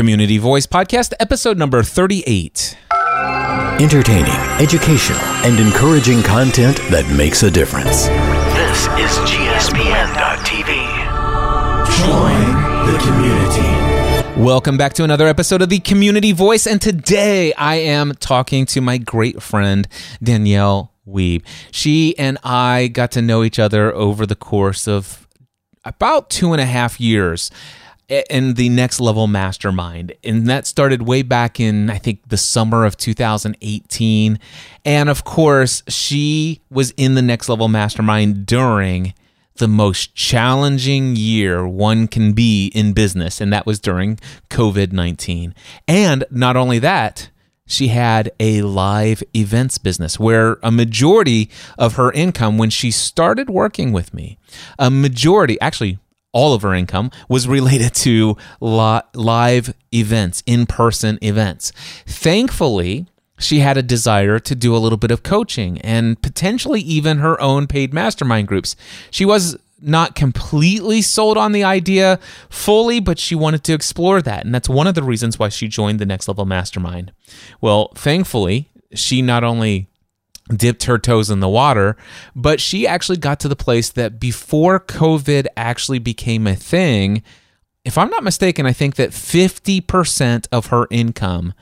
Community Voice Podcast, episode number 38. Entertaining, educational, and encouraging content that makes a difference. This is GSPN.TV. Join the community. Welcome back to another episode of the Community Voice, and today I am talking to my great friend Danielle Wiebe. She and I got to know each other over the course of about two and a half years in the next level mastermind. And that started way back in i think the summer of 2018 and of course she was in the next level mastermind during the most challenging year one can be in business and that was during covid-19 and not only that she had a live events business where a majority of her income when she started working with me a majority actually all of her income was related to live events, in person events. Thankfully, she had a desire to do a little bit of coaching and potentially even her own paid mastermind groups. She was not completely sold on the idea fully, but she wanted to explore that. And that's one of the reasons why she joined the Next Level Mastermind. Well, thankfully, she not only dipped her toes in the water, but she actually got to the place that before COVID actually became a thing, if I'm not mistaken, I think that 50% of her income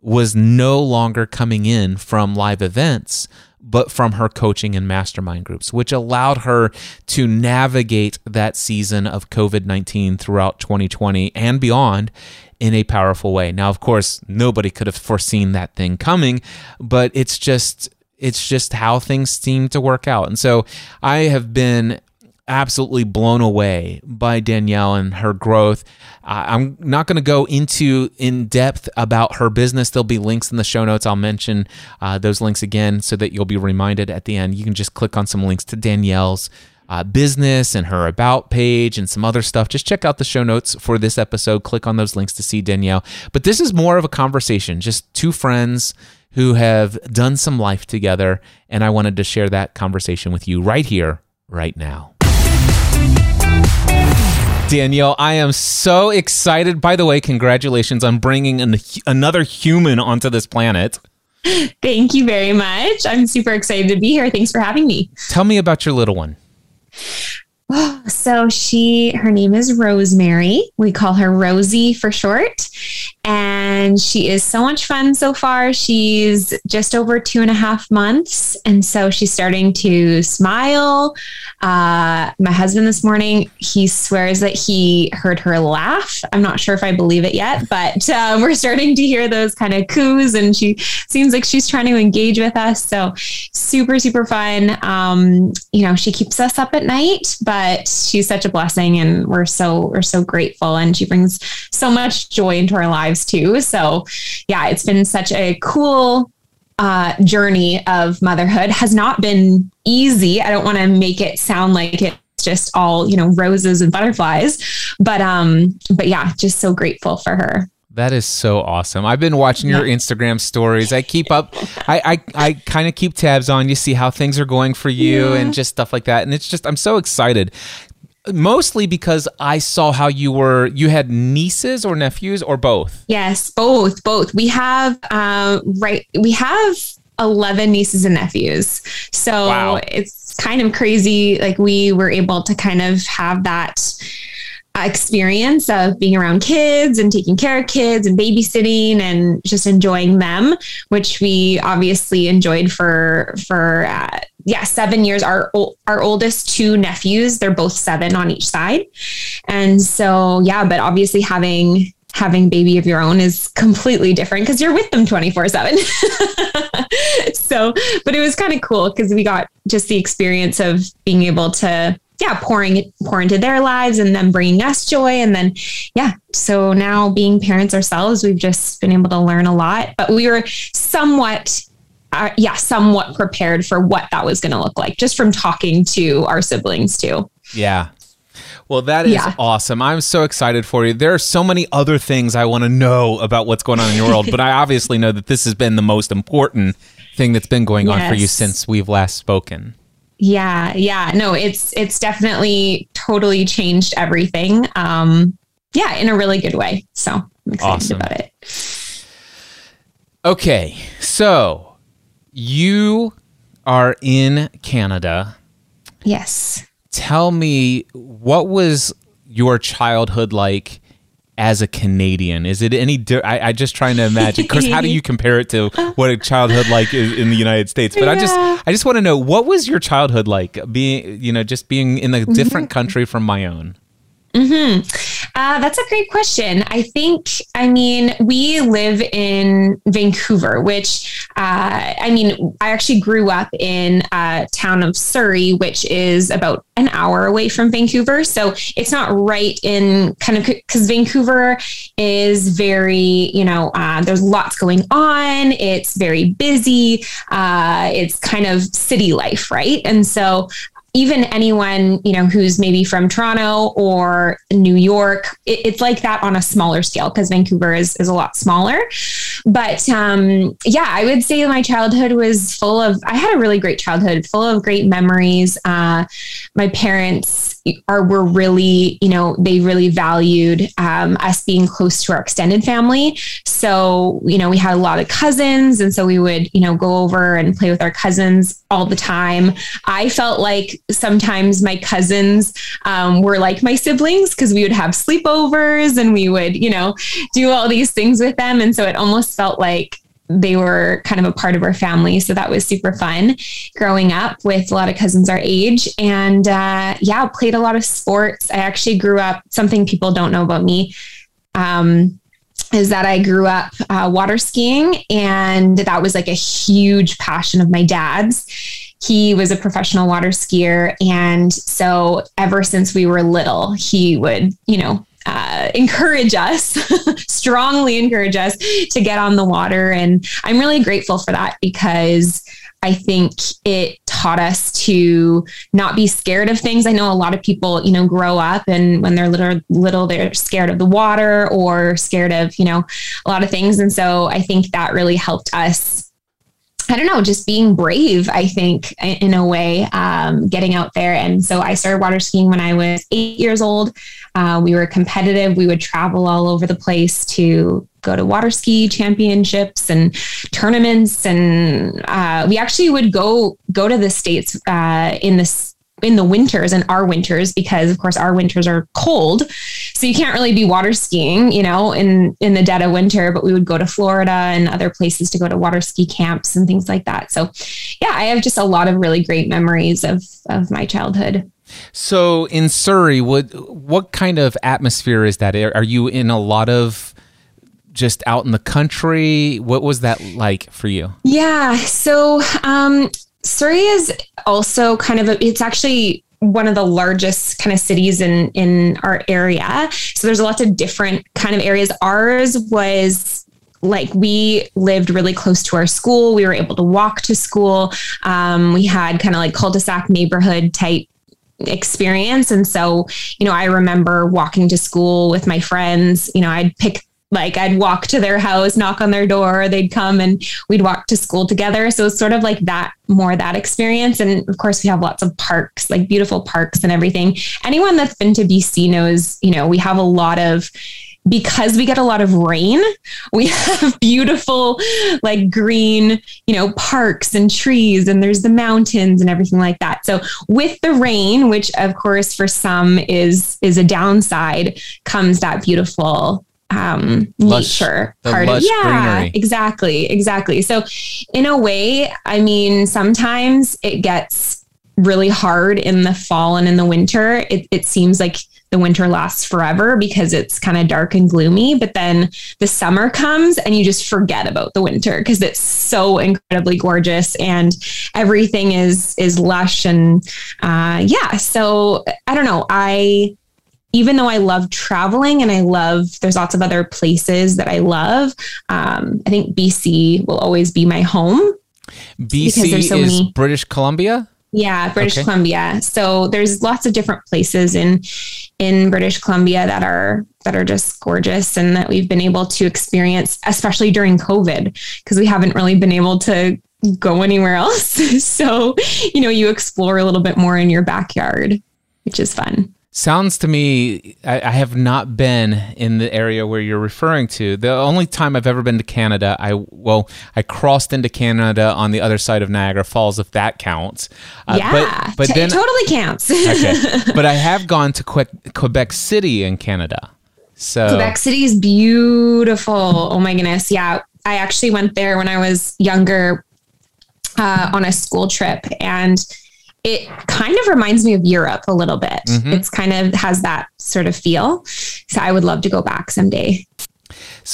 was no longer coming in from live events, but from her coaching and mastermind groups, which allowed her to navigate that season of COVID 19 throughout 2020 and beyond in a powerful way. Now, of course, nobody could have foreseen that thing coming, but it's just it's just how things seem to work out. And so I have been absolutely blown away by Danielle and her growth. I'm not going to go into in depth about her business. There'll be links in the show notes. I'll mention uh, those links again so that you'll be reminded at the end. You can just click on some links to Danielle's. Uh, business and her about page and some other stuff. Just check out the show notes for this episode. Click on those links to see Danielle. But this is more of a conversation, just two friends who have done some life together. And I wanted to share that conversation with you right here, right now. Danielle, I am so excited. By the way, congratulations on bringing an, another human onto this planet. Thank you very much. I'm super excited to be here. Thanks for having me. Tell me about your little one. So she, her name is Rosemary. We call her Rosie for short. And she is so much fun so far. She's just over two and a half months. And so she's starting to smile. Uh, my husband this morning, he swears that he heard her laugh. I'm not sure if I believe it yet, but uh, we're starting to hear those kind of coos. And she seems like she's trying to engage with us. So super, super fun. Um, you know, she keeps us up at night, but she's such a blessing and we're so we're so grateful and she brings so much joy into our lives too so yeah it's been such a cool uh, journey of motherhood has not been easy i don't want to make it sound like it's just all you know roses and butterflies but um but yeah just so grateful for her that is so awesome. I've been watching your Instagram stories. I keep up I I, I kind of keep tabs on you, see how things are going for you yeah. and just stuff like that. And it's just I'm so excited. Mostly because I saw how you were you had nieces or nephews or both. Yes, both, both. We have uh, right we have 11 nieces and nephews. So wow. it's kind of crazy like we were able to kind of have that experience of being around kids and taking care of kids and babysitting and just enjoying them, which we obviously enjoyed for for uh, yeah seven years. Our our oldest two nephews, they're both seven on each side, and so yeah. But obviously having having baby of your own is completely different because you're with them 24 7 so but it was kind of cool because we got just the experience of being able to yeah, pouring pour into their lives and then bringing us joy. And then, yeah, so now being parents ourselves, we've just been able to learn a lot. But we were somewhat, uh, yeah, somewhat prepared for what that was going to look like just from talking to our siblings too. Yeah. Well, that is yeah. awesome. I'm so excited for you. There are so many other things I want to know about what's going on in your world, but I obviously know that this has been the most important thing that's been going yes. on for you since we've last spoken. Yeah, yeah. No, it's it's definitely totally changed everything. Um yeah, in a really good way. So I'm excited Awesome. about it. Okay, so you are in Canada. Yes. Tell me what was your childhood like as a Canadian? Is it any? Di- I, I just trying to imagine. Because how do you compare it to what a childhood like is in the United States? But I just, I just want to know what was your childhood like? Being, you know, just being in a different country from my own. Uh, that's a great question. I think, I mean, we live in Vancouver, which, uh, I mean, I actually grew up in a town of Surrey, which is about an hour away from Vancouver. So it's not right in kind of because Vancouver is very, you know, uh, there's lots going on. It's very busy. Uh, it's kind of city life, right? And so even anyone you know who's maybe from Toronto or New York, it, it's like that on a smaller scale because Vancouver is is a lot smaller. But um, yeah, I would say my childhood was full of. I had a really great childhood, full of great memories. Uh, my parents are were really you know they really valued um, us being close to our extended family. So you know we had a lot of cousins, and so we would you know go over and play with our cousins all the time. I felt like sometimes my cousins um, were like my siblings because we would have sleepovers and we would, you know, do all these things with them. And so it almost felt like they were kind of a part of our family. So that was super fun growing up with a lot of cousins our age. And uh, yeah, played a lot of sports. I actually grew up, something people don't know about me. Um, is that I grew up uh, water skiing, and that was like a huge passion of my dad's he was a professional water skier. And so ever since we were little, he would, you know, uh, encourage us, strongly encourage us to get on the water. And I'm really grateful for that because I think it taught us to not be scared of things. I know a lot of people, you know, grow up and when they're little, little, they're scared of the water or scared of, you know, a lot of things. And so I think that really helped us I don't know, just being brave, I think, in a way, um, getting out there. And so I started water skiing when I was eight years old. Uh, we were competitive. We would travel all over the place to go to water ski championships and tournaments. And uh, we actually would go go to the states uh, in this in the winters and our winters because of course our winters are cold so you can't really be water skiing you know in in the dead of winter but we would go to florida and other places to go to water ski camps and things like that so yeah i have just a lot of really great memories of of my childhood So in Surrey, what what kind of atmosphere is that? Are you in a lot of just out in the country? What was that like for you? yeah so um surrey is also kind of a, it's actually one of the largest kind of cities in in our area. So there's lots of different kind of areas. Ours was like we lived really close to our school. We were able to walk to school. Um, we had kind of like cul-de-sac neighborhood type experience. And so you know i remember walking to school with my friends. You know i'd pick like I'd walk to their house, knock on their door, they'd come and we'd walk to school together. So it's sort of like that, more that experience. And of course, we have lots of parks, like beautiful parks and everything. Anyone that's been to BC knows, you know, we have a lot of because we get a lot of rain, we have beautiful, like green, you know, parks and trees, and there's the mountains and everything like that. So with the rain, which of course for some is is a downside, comes that beautiful um Lush- nature part of yeah greenery. exactly exactly so in a way i mean sometimes it gets really hard in the fall and in the winter it, it seems like the winter lasts forever because it's kind of dark and gloomy but then the summer comes and you just forget about the winter because it's so incredibly gorgeous and everything is is lush and uh yeah so i don't know i even though I love traveling and I love, there's lots of other places that I love. Um, I think BC will always be my home. BC so is many- British Columbia. Yeah, British Okay. Columbia. So there's lots of different places in in British Columbia that are that are just gorgeous and that we've been able to experience, especially during COVID, because we haven't really been able to go anywhere else. so, you know, you explore a little bit more in your backyard, which is fun. Sounds to me, I, I, have not been in the area where you're referring to. The only time I've ever been to Canada, I well, I crossed into Canada on the other side of Niagara Falls, if that counts. Uh, yeah, but, but t- then, it totally counts. okay, but I have gone to que- Quebec City in Canada. So Quebec City is beautiful. Oh my goodness, yeah. I actually went there when I was younger uh, on a school trip, and it kind of reminds me of Europe a little bit. Mm-hmm. It's kind of has that sort of feel. So I would love to go back someday.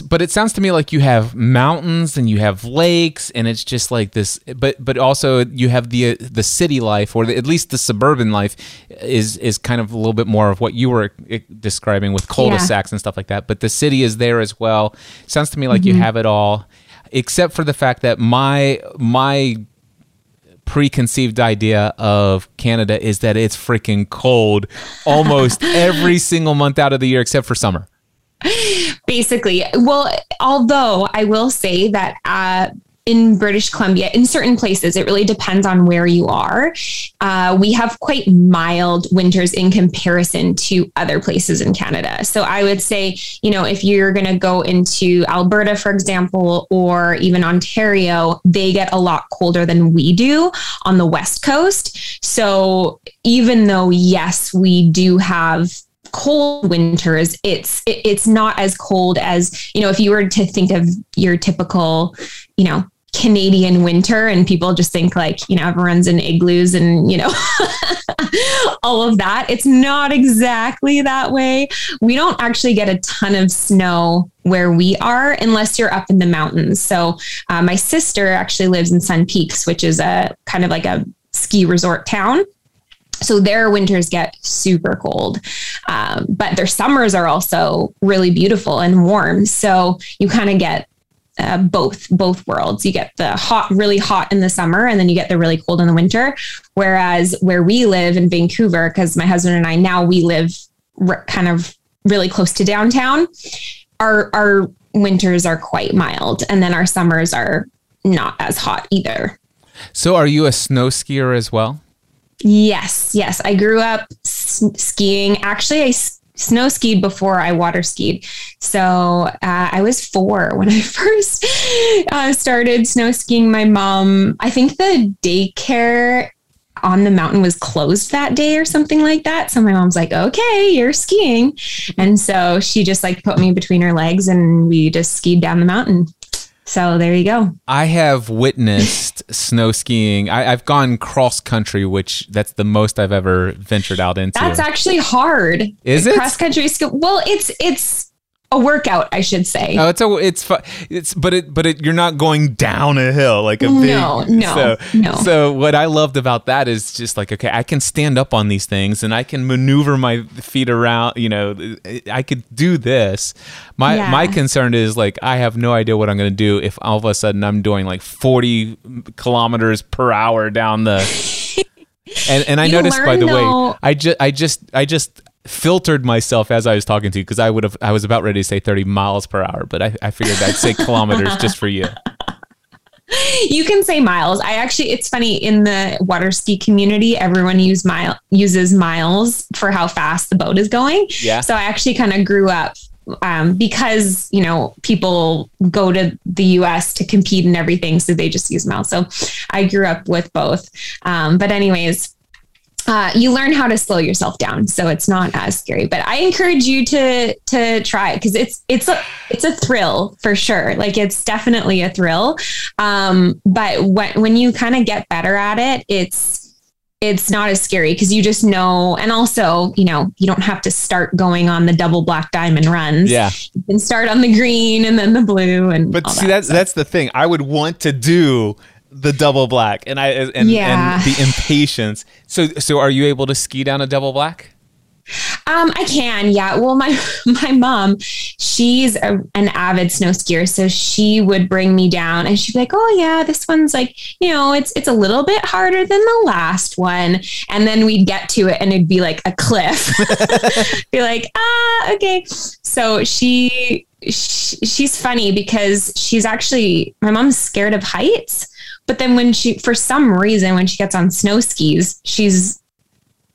But it sounds to me like you have mountains and you have lakes, and it's just like this. But but also you have the the city life, or the, at least the suburban life, is is kind of a little bit more of what you were eh, describing with cul-de-sacs yeah. and stuff like that. But the city is there as well. It sounds to me like mm-hmm. you have it all, except for the fact that my my preconceived idea of Canada is that it's freaking cold almost every single month out of the year except for summer. Basically, well, although I will say that uh, in British Columbia, in certain places, it really depends on where you are. Uh, we have quite mild winters in comparison to other places in Canada. So I would say, you know, if you're going to go into Alberta, for example, or even Ontario, they get a lot colder than we do on the West Coast. So even though, yes, we do have cold winters it's it, it's not as cold as you know if you were to think of your typical you know Canadian winter and people just think like, you know, everyone's in igloos and, you know, all of that. It's not exactly that way. We don't actually get a ton of snow where we are unless you're up in the mountains. So, uh, my sister actually lives in Sun Peaks, which is a kind of like a ski resort town. So their winters get super cold, um, but their summers are also really beautiful and warm. So you kind of get uh, both both worlds. You get the hot, really hot in the summer, and then you get the really cold in the winter. Whereas where we live in Vancouver, because my husband and I now we live r- kind of really close to downtown, our our winters are quite mild, and then our summers are not as hot either. So, are you a snow skier as well? Yes, yes. I grew up s- skiing. Actually, I snow skied before I water skied. So uh, I was four when I first uh, started snow skiing. My mom, I think the daycare on the mountain was closed that day or something like that. So my mom's like, okay, you're skiing. And so she just like put me between her legs and we just skied down the mountain. So there you go. I have witnessed snow skiing. I, have gone cross country, which that's the most I've ever ventured out into. That's actually hard. Is it cross country ski? Well, it's it's a workout, I should say. Oh, it's a it's it's but it but it you're not going down a hill like a big no no so, no. So what I loved about that is just like okay, I can stand up on these things and I can maneuver my feet around. You know, I could do this. My yeah. my concern is like I have no idea what I'm going to do if all of a sudden I'm doing like 40 kilometers per hour down the. and and I you noticed by the though, way, I just I just I just filtered myself as I was talking to you because I would have I was about ready to say 30 miles per hour, but I, I figured I'd say kilometers just for you. You can say miles. I actually it's funny in the water ski community, everyone use mile uses miles for how fast the boat is going. Yeah. So I actually kind of grew up um, because you know people go to the U.S. to compete and everything, so they just use miles. So I grew up with both. Um, but anyways, uh, you learn how to slow yourself down, so it's not as scary. But I encourage you to to try because it's it's a it's a thrill for sure. Like it's definitely a thrill. Um, but when when you kind of get better at it, it's it's not as scary because you just know and also you know you don't have to start going on the double black diamond runs yeah you can start on the green and then the blue and but see that that's that's the thing i would want to do the double black and I and, yeah. and the impatience. So so are you able to ski down a double black? Um, I can, yeah. Well, my my mom, she's a, an avid snow skier, so she would bring me down, and she'd be like, "Oh yeah, this one's like, you know, it's it's a little bit harder than the last one." And then we'd get to it, and it'd be like a cliff. be like, ah, okay. So she, she she's funny because she's actually my mom's scared of heights. But then when she, for some reason, when she gets on snow skis, she's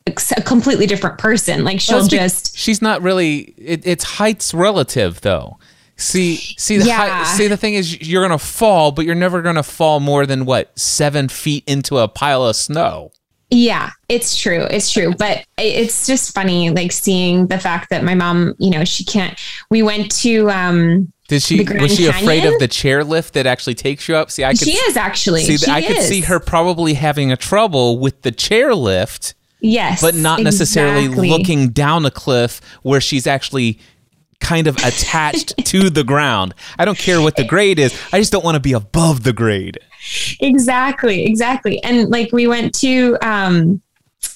a completely different person. Like she'll Well, just she's not really it, it's heights relative though see see the Yeah. height, see the thing is you're gonna fall but you're never gonna fall more than what seven feet into a pile of snow Yeah, it's true. It's true. But it's just funny, like seeing the fact that my mom, you know, she can't. We went to, um, did she was she afraid of the chairlift that actually takes you up see i could she is actually. see she i could see her probably having a trouble with the chairlift Yes. but not necessarily exactly. looking down a cliff where she's actually kind of attached to the ground. I don't care what the grade is. I just don't want to be above the grade. Exactly. Exactly. And like we went to, um,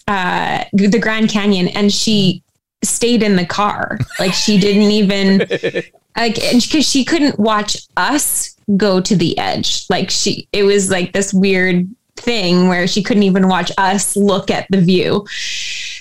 uh, the Grand Canyon and she stayed in the car. Like she didn't even, like, because she couldn't watch us go to the edge. Like she, it was like this weird thing where she couldn't even watch us look at the view.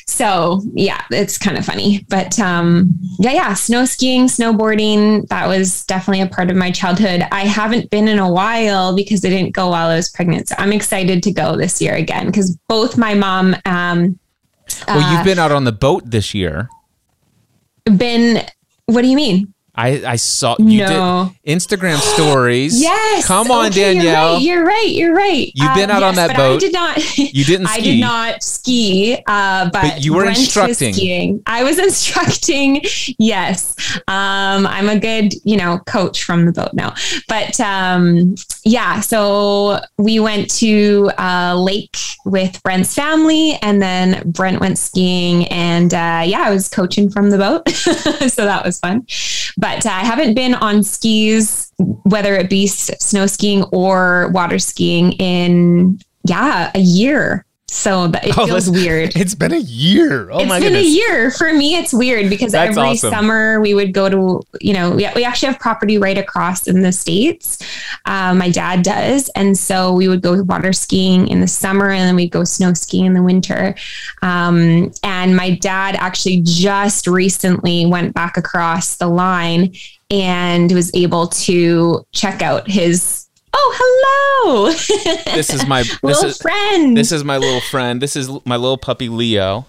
So yeah, it's kind of funny, but um, yeah, yeah, snow skiing, snowboarding, that was definitely a part of my childhood. I haven't been in a while because I didn't go while I was pregnant. So I'm excited to go this year again because both my mom, um, Well, uh, you've been out on the boat this year. been, what do you mean? I, I saw you No. did Instagram stories. Yes. Come on, okay, Danielle. You're right. You're right. You're right. You've been out on that boat. I did not. You didn't I did not ski, uh, but, But you were instructing. skiing. I was instructing. Yes, um, I'm a good, you know, coach from the boat now. But um, yeah, so we went to a lake with Brent's family, and then Brent went skiing, and uh, yeah, I was coaching from the boat, so that was fun. But uh, I haven't been on skis, whether it be snow skiing or water skiing, in yeah a year. So that it Oh, feels weird. It's been a year. Oh It's my been a year for me. It's weird because That's every awesome. summer we would go to, you know, we, we actually have property right across in the states. Um, my dad does, and so we would go water skiing in the summer, and then we'd go snow skiing in the winter. Um, and my dad actually just recently went back across the line and was able to check out his. Oh, hello! This is my this little is friend. this is my little friend. This is my little puppy Leo.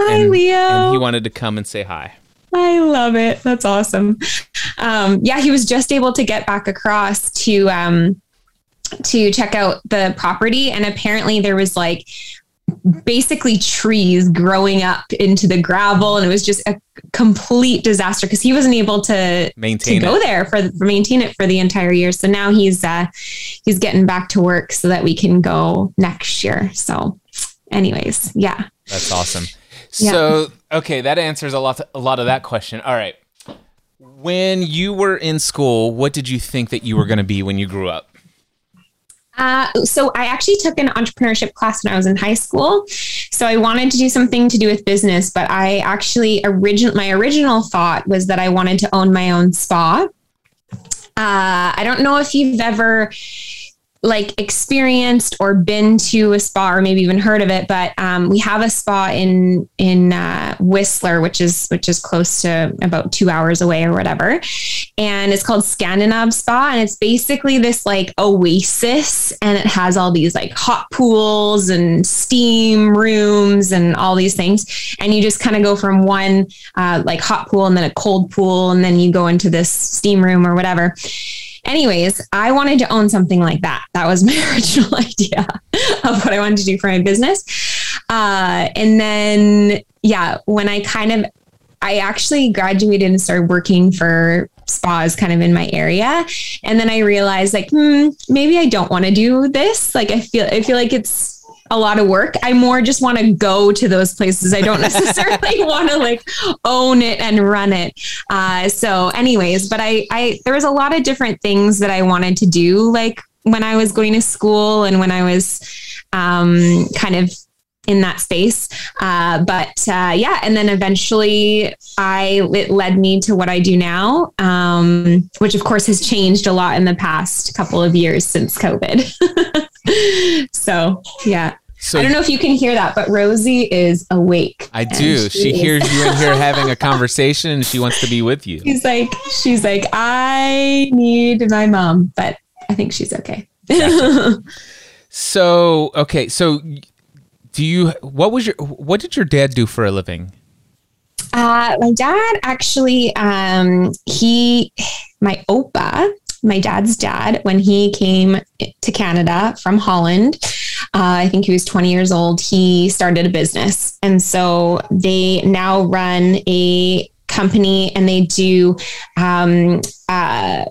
Hi, and, Leo. And he wanted to come and say hi. I love it. That's awesome. Um, yeah, he was just able to get back across to um, to check out the property, and apparently there was like basically trees growing up into the gravel, and it was just a complete disaster because he wasn't able to to Maintain go it. there for, for maintain it for the entire year. So now he's uh, he's getting back to work so that we can go next year. So, anyways, yeah. That's awesome. Yeah. So, okay, that answers a lot a lot of that question. All right. When you were in school, what did you think that you were going to be when you grew up? Uh, so I actually took an entrepreneurship class when I was in high school. So I wanted to do something to do with business, but I actually origin my original thought was that I wanted to own my own spa. Uh, I don't know if you've ever like experienced or been to a spa or maybe even heard of it, but um, we have a spa in in uh, Whistler, which is which is close to about two hours away or whatever, and it's called Scandinave Spa, and it's basically this like oasis, and it has all these like hot pools and steam rooms and all these things, and you just kind of go from one uh, like hot pool and then a cold pool, and then you go into this steam room or whatever. Anyways, I wanted to own something like that. That was my original idea of what I wanted to do for my business. Uh, and then, yeah, when I kind of, I actually graduated and started working for spas kind of in my area. And then I realized like, hmm, maybe I don't want to do this. Like I feel, I feel like it's a lot of work. I more just want to go to those places. I don't necessarily want to like own it and run it. Uh, so anyways, but I, I, there was a lot of different things that I wanted to do. Like when I was going to school and when I was, um, kind of in that space. Uh, but uh, yeah, and then eventually I it led me to what I do now, um, which of course has changed a lot in the past couple of years since COVID. so yeah. So I don't know if you can hear that, but Rosie is awake. I do. She is- hears you in here having a conversation and she wants to be with you. She's like, she's like, I need my mom, but I think she's okay. So, okay, so do you what was your what did your dad do for a living? Uh, my dad actually, um, he, my opa, my dad's dad, when he came to Canada from Holland, uh, I think he was 20 years old, he started a business. And so they now run a company and they do um, uh,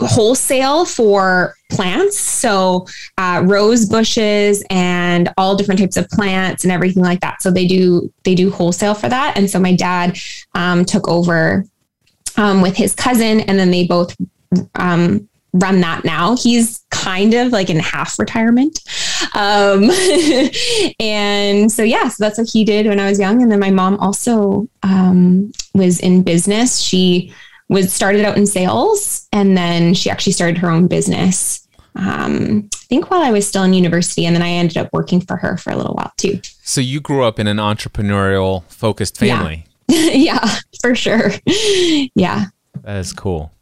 wholesale for plants. So uh, rose bushes and all different types of plants and everything like that. So they do they do wholesale for that. And so my dad um, took over um, with his cousin, and then they both um, run that now. He's kind of like in half retirement. Um, and so, yeah, so that's what he did when I was young. And then my mom also um, was in business. She was started out in sales and then she actually started her own business. Um, I think while I was still in university, and then I ended up working for her for a little while too. So you grew up in an entrepreneurial focused family. Yeah, yeah for sure. Yeah. That is cool.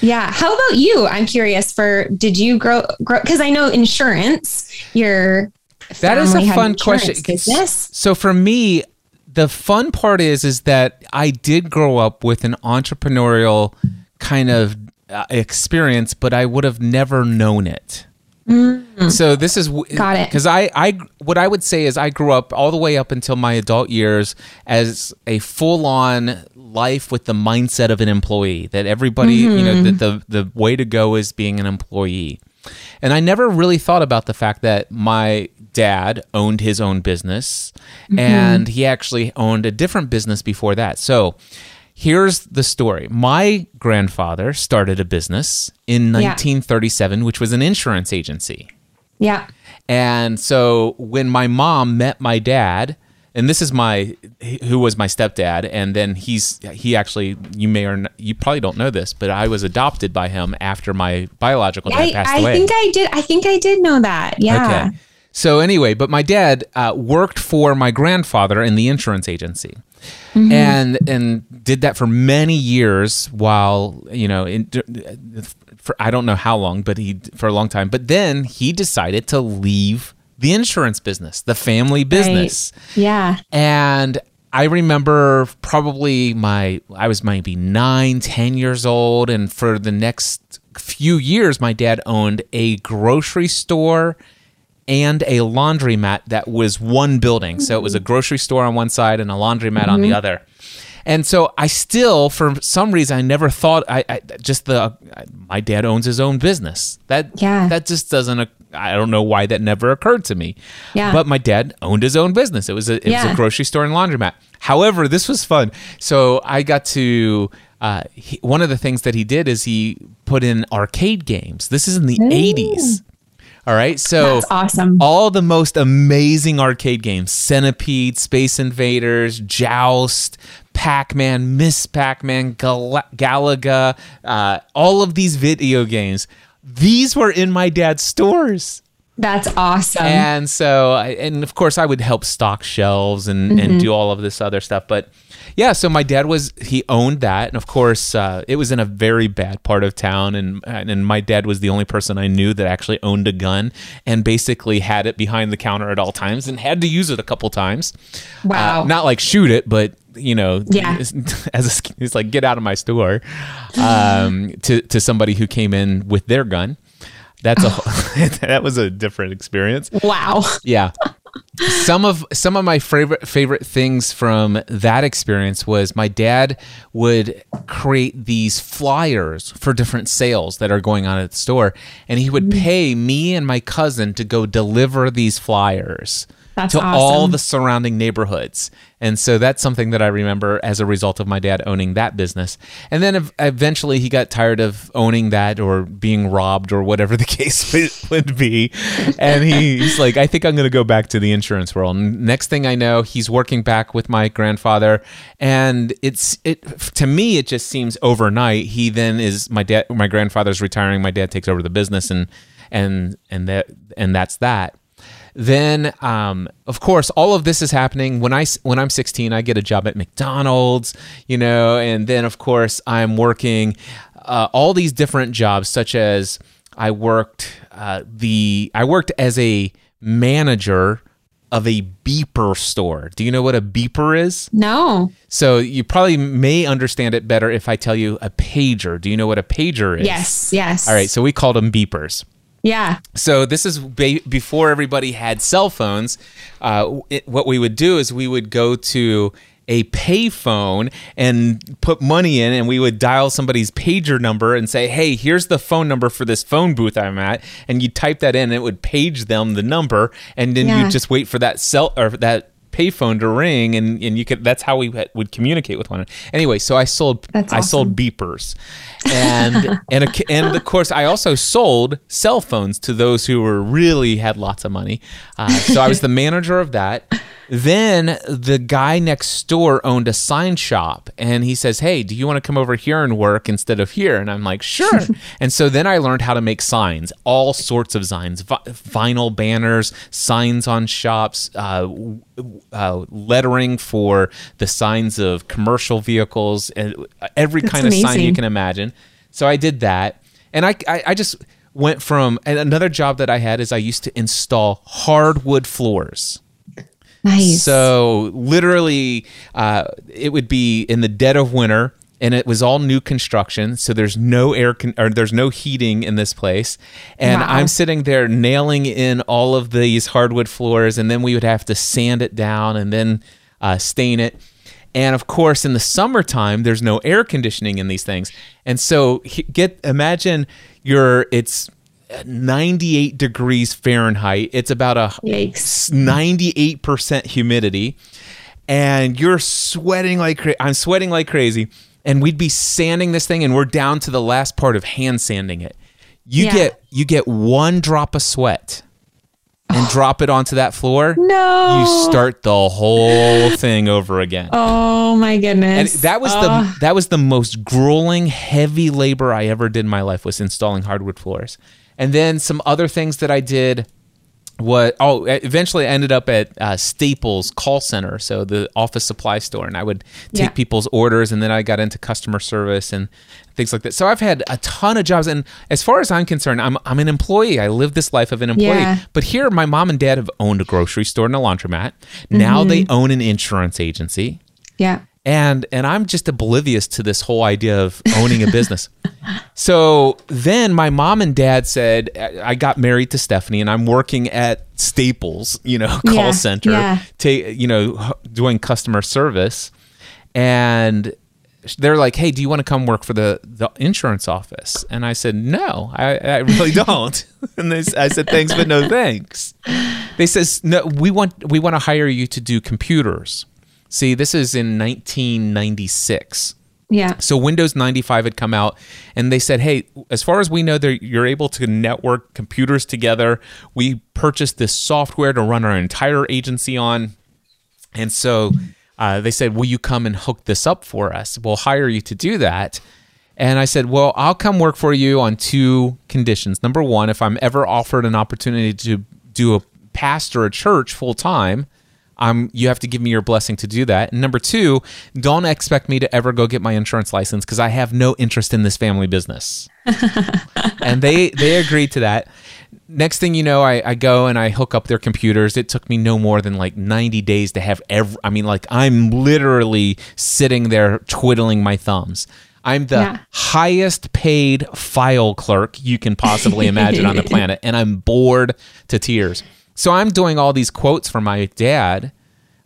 Yeah. How about you? I'm curious for did you grow grow because I know insurance, your that is a fun question. Business. So for me, the fun part is is that I did grow up with an entrepreneurial kind of uh, experience, but I would have never known it. Mm. So this is got it because I I what I would say is I grew up all the way up until my adult years as a full on life with the mindset of an employee that everybody mm-hmm. you know that the the way to go is being an employee, and I never really thought about the fact that my dad owned his own business mm-hmm. and he actually owned a different business before that. So here's the story. My grandfather started a business in 1937, yeah. which was an insurance agency. Yeah. And so when my mom met my dad, and this is my who was my stepdad and then he's he actually you may or not, you probably don't know this but i was adopted by him after my biological dad I, passed I away i think i did i think i did know that yeah okay. so anyway but my dad uh, worked for my grandfather in the insurance agency mm-hmm. and and did that for many years while you know in, for I don't know how long, but he for a long time. But then he decided to leave the insurance business, the family business. Right. Yeah. And I remember probably my I was maybe nine, ten years old, and for the next few years, my dad owned a grocery store and a laundromat that was one building. So it was a grocery store on one side and a laundromat mm-hmm. on the mm-hmm. other. And so I still, for some reason, I never thought I, I just the my dad owns his own business. That yeah. that just doesn't. I don't know why that never occurred to me. Yeah. But my dad owned his own business. It was a it yeah. was a grocery store and laundromat. However, this was fun. So I got to. Uh, he, one of the things that he did is he put in arcade games. This is in the Ooh. 80s. All right. So That's awesome. All the most amazing arcade games Centipede, Space Invaders, Joust, Pac Man, Miss Pac Man, Gal- Galaga, uh, all of these video games. These were in my dad's stores. That's awesome. And so, and of course, I would help stock shelves and, mm-hmm. and do all of this other stuff. But yeah, so my dad was he owned that, and of course, uh, it was in a very bad part of town, and and my dad was the only person I knew that actually owned a gun and basically had it behind the counter at all times and had to use it a couple times. Wow! Uh, not like shoot it, but you know, yeah. as a, it's like get out of my store um, to to somebody who came in with their gun. That's a that was a different experience. Wow. Yeah some of some of my favorite favorite things from that experience was my dad would create these flyers for different sales that are going on at the store and he would mm. pay me and my cousin to go deliver these flyers that's to awesome. all the surrounding neighborhoods. And so that's something that I remember as a result of my dad owning that business. And then eventually he got tired of owning that or being robbed or whatever the case would be. And he's like, I think I'm going to go back to the insurance world. And next thing I know, he's working back with my grandfather. And it's, it, to me, it just seems overnight. He then is my dad, my grandfather's retiring. My dad takes over the business and, and, and that, and that's that then, um, of course, all of this is happening when I when I'm 16. I get a job at McDonald's, you know, and then of course I'm working uh, all these different jobs, such as I worked uh, the I worked as a manager of a beeper store. Do you know what a beeper is? No. So you probably may understand it better if I tell you a pager. Do you know what a pager is? Yes, yes. All right, so we called them beepers. Yeah. So this is ba- before everybody had cell phones. Uh, it, what we would do is we would go to a payphone and put money in, and we would dial somebody's pager number and say, "Hey, here's the phone number for this phone booth I'm at," and you type that in, and it would page them the number, and then Yeah. you just wait for that cell or that payphone to ring and, and you could that's how we would communicate with one another anyway so i sold That's i sold beepers and and a, and of course i also sold cell phones to those who were really had lots of money. Uh, so i was the manager of that. Then the guy next door owned a sign shop and he says hey do you want to come over here and work instead of here? And i'm like sure. And so then i learned how to make signs all sorts of signs vi- vinyl banners signs on shops uh, uh, lettering for the signs of commercial vehicles and every That's kind of sign you can imagine so i did that and I, I, I just went from and another job that i had is i used to install hardwood floors Nice. so literally, uh, it would be in the dead of winter, and it was all new construction. So there's no air con- or there's no heating in this place, and Wow. I'm sitting there nailing in all of these hardwood floors, and then we would have to sand it down and then uh, stain it. And of course, in the summertime, there's no air conditioning in these things, and so get imagine you're it's 98 degrees Fahrenheit. It's about a Yikes. 98% humidity and you're sweating like cra- I'm sweating like crazy and we'd be sanding this thing and we're down to the last part of hand sanding it. You Yeah. get you get one drop of sweat and drop it onto that floor. No. You start the whole thing over again. Oh my And goodness. that was Oh, the that was the most grueling, heavy labor I ever did in my life was installing hardwood floors. And then some other things that I did what oh eventually I ended up at uh, Staples call center, so the office supply store, and I would take Yeah. people's orders, and then I got into customer service and things like that. So I've had a ton of jobs, and as far as I'm concerned, I'm I'm an employee. I live this life of an employee. Yeah. But here, my mom and dad have owned a grocery store and a laundromat. Now they mm-hmm. own an insurance agency Yeah. and and I'm just oblivious to this whole idea of owning a business. so then my mom and dad said I I got married to Stephanie and I'm working at Staples, you know, call Yeah, center, yeah. ta- you know, doing customer service, and they're like, "Hey, do you want to come work for the the insurance office?" And I said, "No, I, I really don't." and they, I said, "Thanks, but no thanks." They says, "No, we want we want to hire you to do computers." See, this is in 1996. Yeah. So Windows 95 had come out, and they said, "Hey, as far as we know, you're able to network computers together. We purchased this software to run our entire agency on." And so uh, they said, Will you come and hook this up for us? We'll hire you to do that. And I said, Well, I'll come work for you on two conditions. Number one, if I'm ever offered an opportunity to do a pastor a church full time, um, you have to give me your blessing to do that. And number two, don't expect me to ever go get my insurance license because I have no interest in this family business. and they they agreed to that. Next thing you know, I, I go and I hook up their computers. It took me no more than like 90 days to have every. I mean, like I'm literally sitting there twiddling my thumbs. I'm the Yeah. highest paid file clerk you can possibly imagine on the planet, and I'm bored to tears. So I'm doing all these quotes for my dad.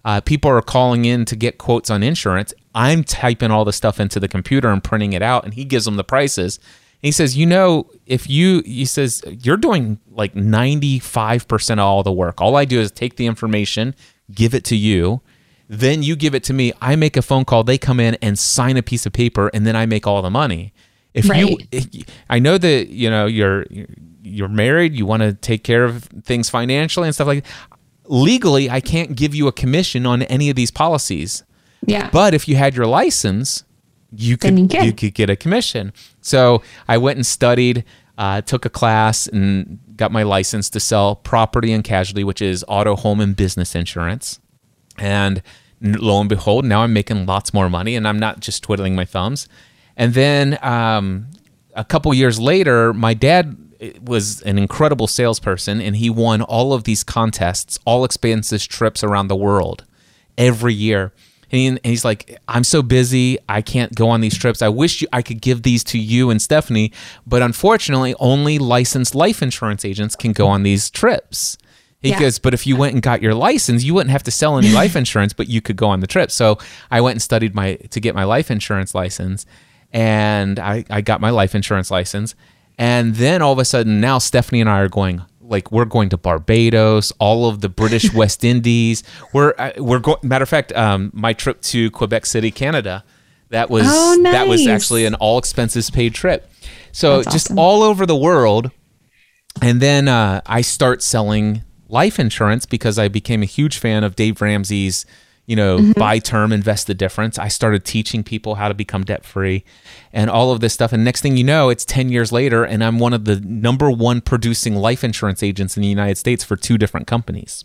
Uh, people are calling in to get quotes on insurance. I'm typing all the stuff into the computer and printing it out, and he gives them the prices. He says, "You know, if you," he says, "you're doing like 95% of all the work. All I do is take the information, give it to you, then you give it to me. I make a phone call. They come in and sign a piece of paper, and then I make all the money. If you, if you- I know that you know you're you're married. You want to take care of things financially and stuff like. Legally, I can't give you a commission on any of these policies. Yeah. But if you had your license, you could you, could get a commission. So I went and studied, uh, took a class, and got my license to sell property and casualty, which is auto, home, and business insurance. And lo and behold, now I'm making lots more money, and I'm not just twiddling my thumbs. And then um, a couple years later, my dad was an incredible salesperson and he won all of these contests, all expenses trips around the world every year. And, he, and he's like, I'm so busy, I can't go on these trips. I wish you, I could give these to you and Stephanie, but unfortunately, only licensed life insurance agents can go on these trips. He Yeah. goes, but if you went and got your license, you wouldn't have to sell any life insurance, but you could go on the trip. So I went and studied my to get my life insurance license, and I, I got my life insurance license. And then all of a sudden, now Stephanie and I are going like we're going to Barbados, all of the British West Indies. We're uh, we're going. Matter of fact, um, my trip to Quebec City, Canada, that was Oh, that was actually an all expenses paid trip. So That's just awesome. all over the world and then uh, I start selling life insurance because I became a huge fan of Dave Ramsey's, you know, Mm-hmm. buy term, invest the difference. I started teaching people how to become debt free and all of this stuff. And next thing you know, it's 10 years later, and I'm one of the number one producing life insurance agents in the United States for two different companies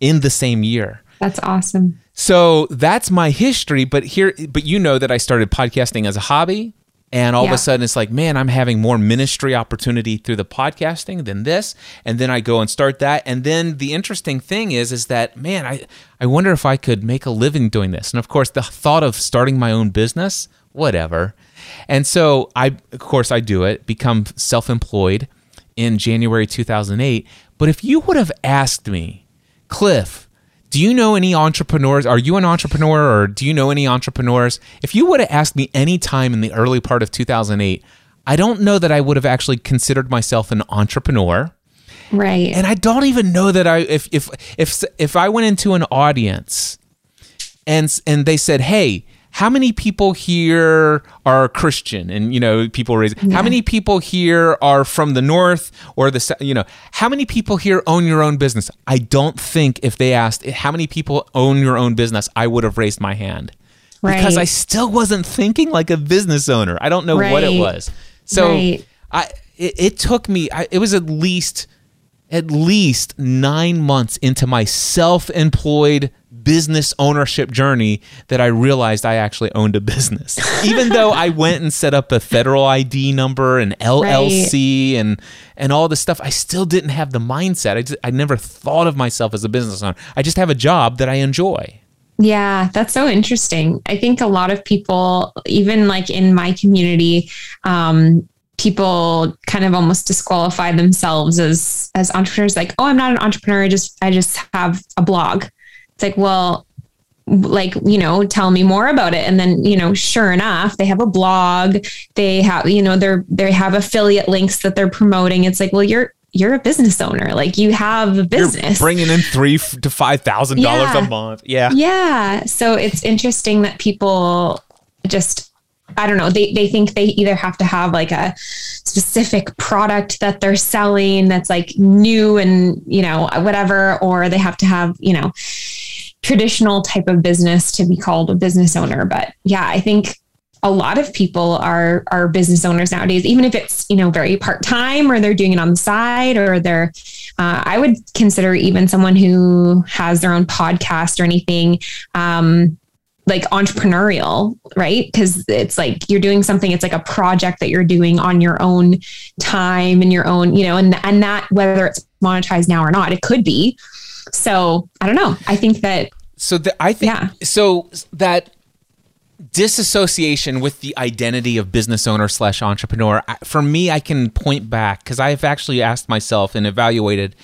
in the same year. That's awesome. So that's my history. But here, but you know that I started podcasting as a hobby. And all of a sudden, it's like, man, I'm having more ministry opportunity through the podcasting than this. And then I go and start that. And then the interesting thing is, is that, man, I, I wonder if I could make a living doing this. And of course, the thought of starting my own business, whatever. And so I, of course, I do it, become self employed in January 2008. But if you would have asked me, Cliff, do you know any entrepreneurs? Are you an entrepreneur or do you know any entrepreneurs? If you would have asked me any time in the early part of 2008, I don't know that I would have actually considered myself an entrepreneur. Right. And I don't even know that I if if if if I went into an audience and and they said, "Hey, how many people here are Christian?" And you know, people raise, "How many people here are from the north or the sou-" you know, how many people here own your own business?" I don't think if they asked, "How many people own your own business?" I would have raised my hand. Because I still wasn't thinking like a business owner. I don't know what it was. So Right. I it, it took me I, it was at least at least nine months into my self-employed business ownership journey that I realized I actually owned a business. Even though I went and set up a federal ID number and LLC and and all this stuff, I still didn't have the mindset. I just, I never thought of myself as a business owner. I just have a job that I enjoy. Yeah, that's so interesting. I think a lot of people, even like in my community, um, people kind of almost disqualify themselves as as entrepreneurs. Like, oh, I'm not an entrepreneur. I just I just have a blog. It's like, well, like you know, tell me more about it. And then you know, sure enough, they have a blog. They have you know, they're they have affiliate links that they're promoting. It's like, well, you're you're a business owner. Like you have a business. You're bringing in three to five thousand dollars Yeah. a month. Yeah. Yeah. So it's interesting that people just, I don't know, they, they think they either have to have like a specific product that they're selling that's like new and, you know, whatever, or they have to have, you know, traditional type of business to be called a business owner. But yeah, I think a lot of people are are business owners nowadays, even if it's you know very part time or they're doing it on the side or they're. Uh, I would consider even someone who has their own podcast or anything. Um, like entrepreneurial, right? Because it's like you're doing something, it's like a project that you're doing on your own time and your own, you know, and and that whether it's monetized now or not, it could be. So I don't know. I think that So the, I think Yeah. so that disassociation with the identity of business owner slash entrepreneur. For me, I can point back because I've actually asked myself and evaluated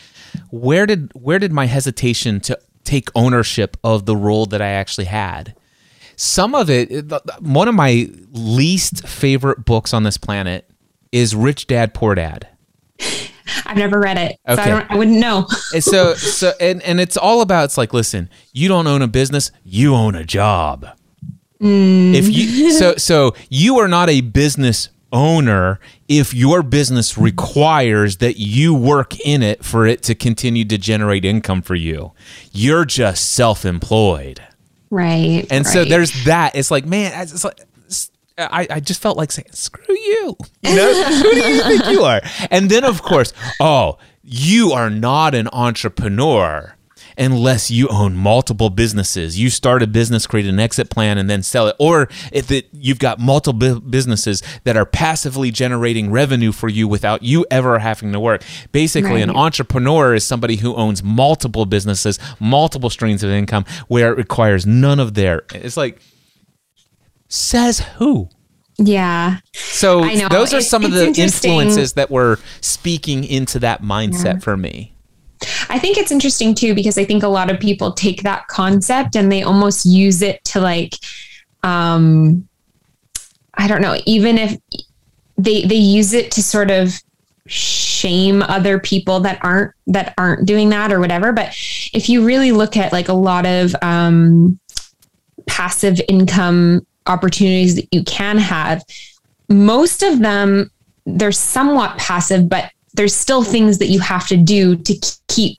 where did where did my hesitation to take ownership of the role that I actually had. Some of it, one of my least favorite books on this planet is Rich Dad Poor Dad. I've never read it, so I don't. I wouldn't know. And so so and, and it's all about it's like listen you don't own a business you own a job mm. if you so so you are not a business owner if your business requires that you work in it for it to continue to generate income for you you're just self-employed right. and so there's that it's like man it's like I, I just felt like saying screw you you know who do you think you are and then of course oh you are not an entrepreneur unless you own multiple businesses. You start a business, create an exit plan, and then sell it. Or if it, you've got multiple businesses that are passively generating revenue for you without you ever having to work. Basically, right. an entrepreneur is somebody who owns multiple businesses, multiple streams of income, where it requires none of their. It's like, says who? Yeah. So those are some of the influences that were speaking into that mindset yeah. for me. I think it's interesting too because I think a lot of people take that concept and they almost use it to like um I don't know, even if they they use it to sort of shame other people that aren't that aren't doing that or whatever, but if you really look at like a lot of um passive income opportunities that you can have, most of them they're somewhat passive, but there's still things that you have to do to keep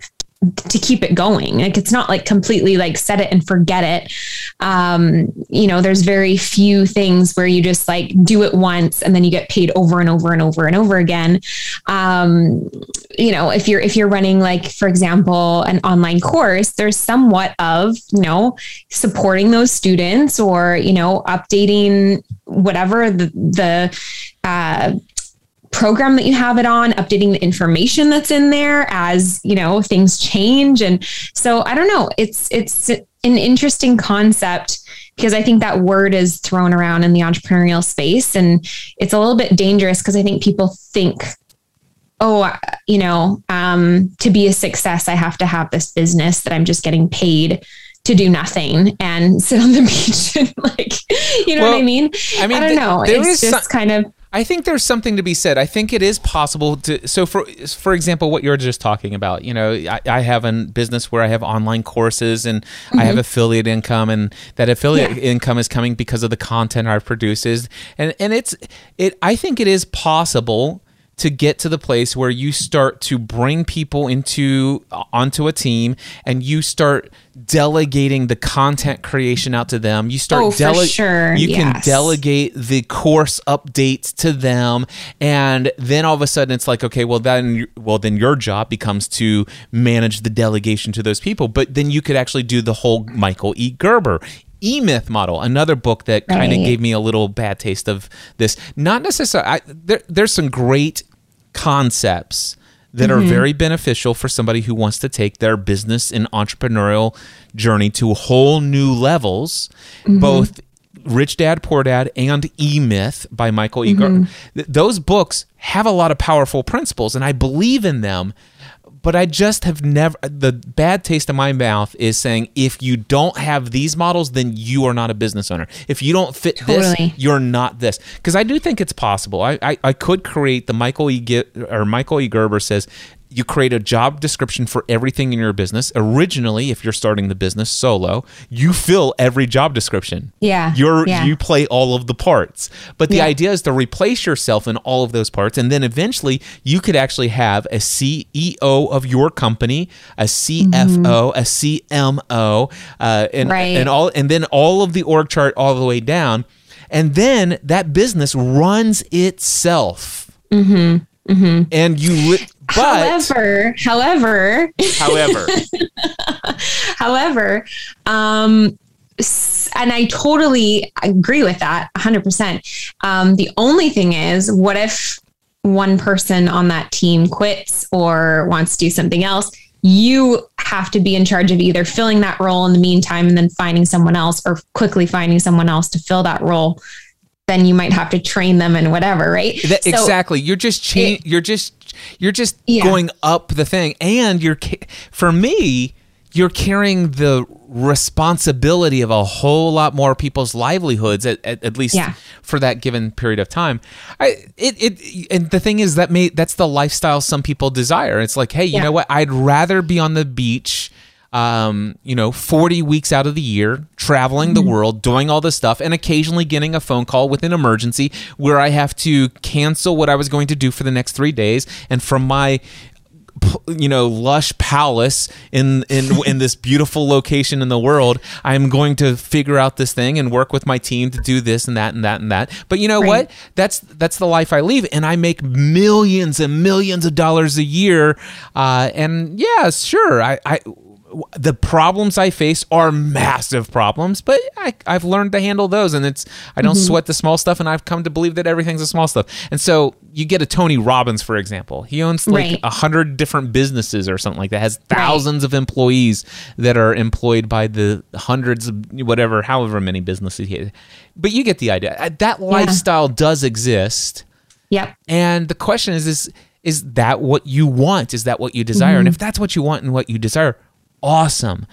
to keep it going. Like it's not like completely like set it and forget it. Um, you know, there's very few things where you just like do it once and then you get paid over and over and over and over again. Um, you know, if you're if you're running like for example an online course, there's somewhat of, you know, supporting those students or, you know, updating whatever the the uh, program that you have it on, updating the information that's in there as, you know, things change. And so I don't know, it's it's an interesting concept because I think that word is thrown around in the entrepreneurial space and it's a little bit dangerous because I think people think oh, you know, um, to be a success, I have to have this business that I'm just getting paid to do nothing and sit on the beach and like, you know well, what I mean? I mean, I don't know. It's just some, kind of I think there's something to be said. I think it is possible to. So, for for example, what you're just talking about, you know, I, I have a business where I have online courses and mm-hmm. I have mm-hmm. affiliate income, and that affiliate yeah. income is coming because of the content I produces, and and it's it. I think it is possible to get to the place where you start to bring people into uh, onto a team and you start delegating the content creation out to them you start oh, dele- sure. you yes. can delegate the course updates to them and then all of a sudden it's like okay well then well then your job becomes to manage the delegation to those people but then you could actually do the whole Michael E Gerber E Myth model, another book that kind of gave me a little bad taste of this. Not necessarily. I, there, there's some great concepts that mm-hmm. are very beneficial for somebody who wants to take their business and entrepreneurial journey to whole new levels, mm-hmm. both Rich Dad Poor Dad and E Myth by Michael E. Mm-hmm. Th- those books have a lot of powerful principles, and I believe in them but I just have never. The bad taste in my mouth is saying if you don't have these models, then you are not a business owner. If you don't fit totally. this, you're not this. Because I do think it's possible. I, I, I could create the Michael E. or Michael E. Gerber says you create a job description for everything in your business. Originally, if you're starting the business solo, you fill every job description. Yeah. You're yeah. you play all of the parts. But the yeah. idea is to replace yourself in all of those parts and then eventually you could actually have a CEO of your company, a CFO, mm-hmm. a CMO, uh, and right. and all and then all of the org chart all the way down. And then that business runs itself. Mm-hmm. Mm-hmm. And you li- but however, however, however, however, um, and I totally agree with that 100%. Um, the only thing is, what if one person on that team quits or wants to do something else? You have to be in charge of either filling that role in the meantime and then finding someone else or quickly finding someone else to fill that role then you might have to train them and whatever, right? That, so exactly. You're just cha- you're just you're just yeah. going up the thing and you're for me, you're carrying the responsibility of a whole lot more people's livelihoods at, at, at least yeah. for that given period of time i it, it and the thing is that may that's the lifestyle some people desire it's like hey you yeah. know what i'd rather be on the beach um, you know, 40 weeks out of the year, traveling the mm-hmm. world, doing all this stuff, and occasionally getting a phone call with an emergency where I have to cancel what I was going to do for the next three days. And from my you know lush palace in in in this beautiful location in the world i'm going to figure out this thing and work with my team to do this and that and that and that but you know right. what that's that's the life i live and i make millions and millions of dollars a year uh, and yeah sure i i the problems I face are massive problems, but I, I've learned to handle those, and it's I don't sweat the small stuff, and I've come to believe that everything's a small stuff. And so you get a Tony Robbins, for example, he owns like Right. a hundred different businesses or something like that, has thousands of employees that are employed by the hundreds of whatever, however many businesses he has. But you get the idea. Uh, That lifestyle does exist. Yep. And the question is, is is that what you want? Is that what you desire? And if that's what you want and what you desire, awesome.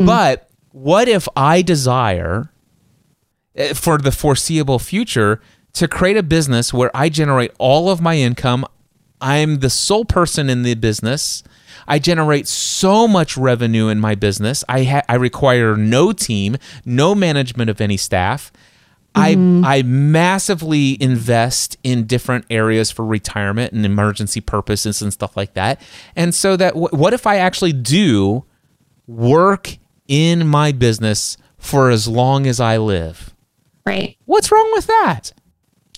But what if I desire eh, for the foreseeable future to create a business where I generate all of my income? I'm the sole person in the business. I generate so much revenue in my business. I ha- I require no team, no management of any staff. I I massively invest in different areas for retirement and emergency purposes and stuff like that. And so that w- what if I actually do work in my business for as long as I live? Right. What's wrong with that?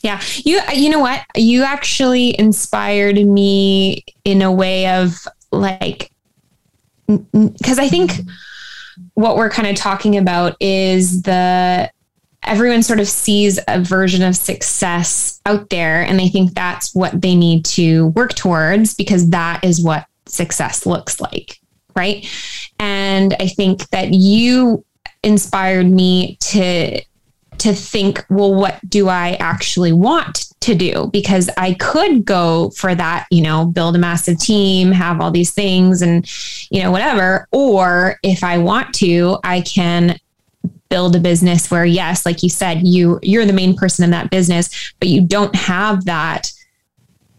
Yeah. You you know what? You actually inspired me in a way of like cuz I think what we're kind of talking about is the everyone sort of sees a version of success out there and they think that's what they need to work towards because that is what success looks like, right? And I think that you inspired me to to think, well, what do I actually want to do? Because I could go for that, you know, build a massive team, have all these things and, you know, whatever. Or if I want to, I can build a business where, yes, like you said, you you're the main person in that business, but you don't have that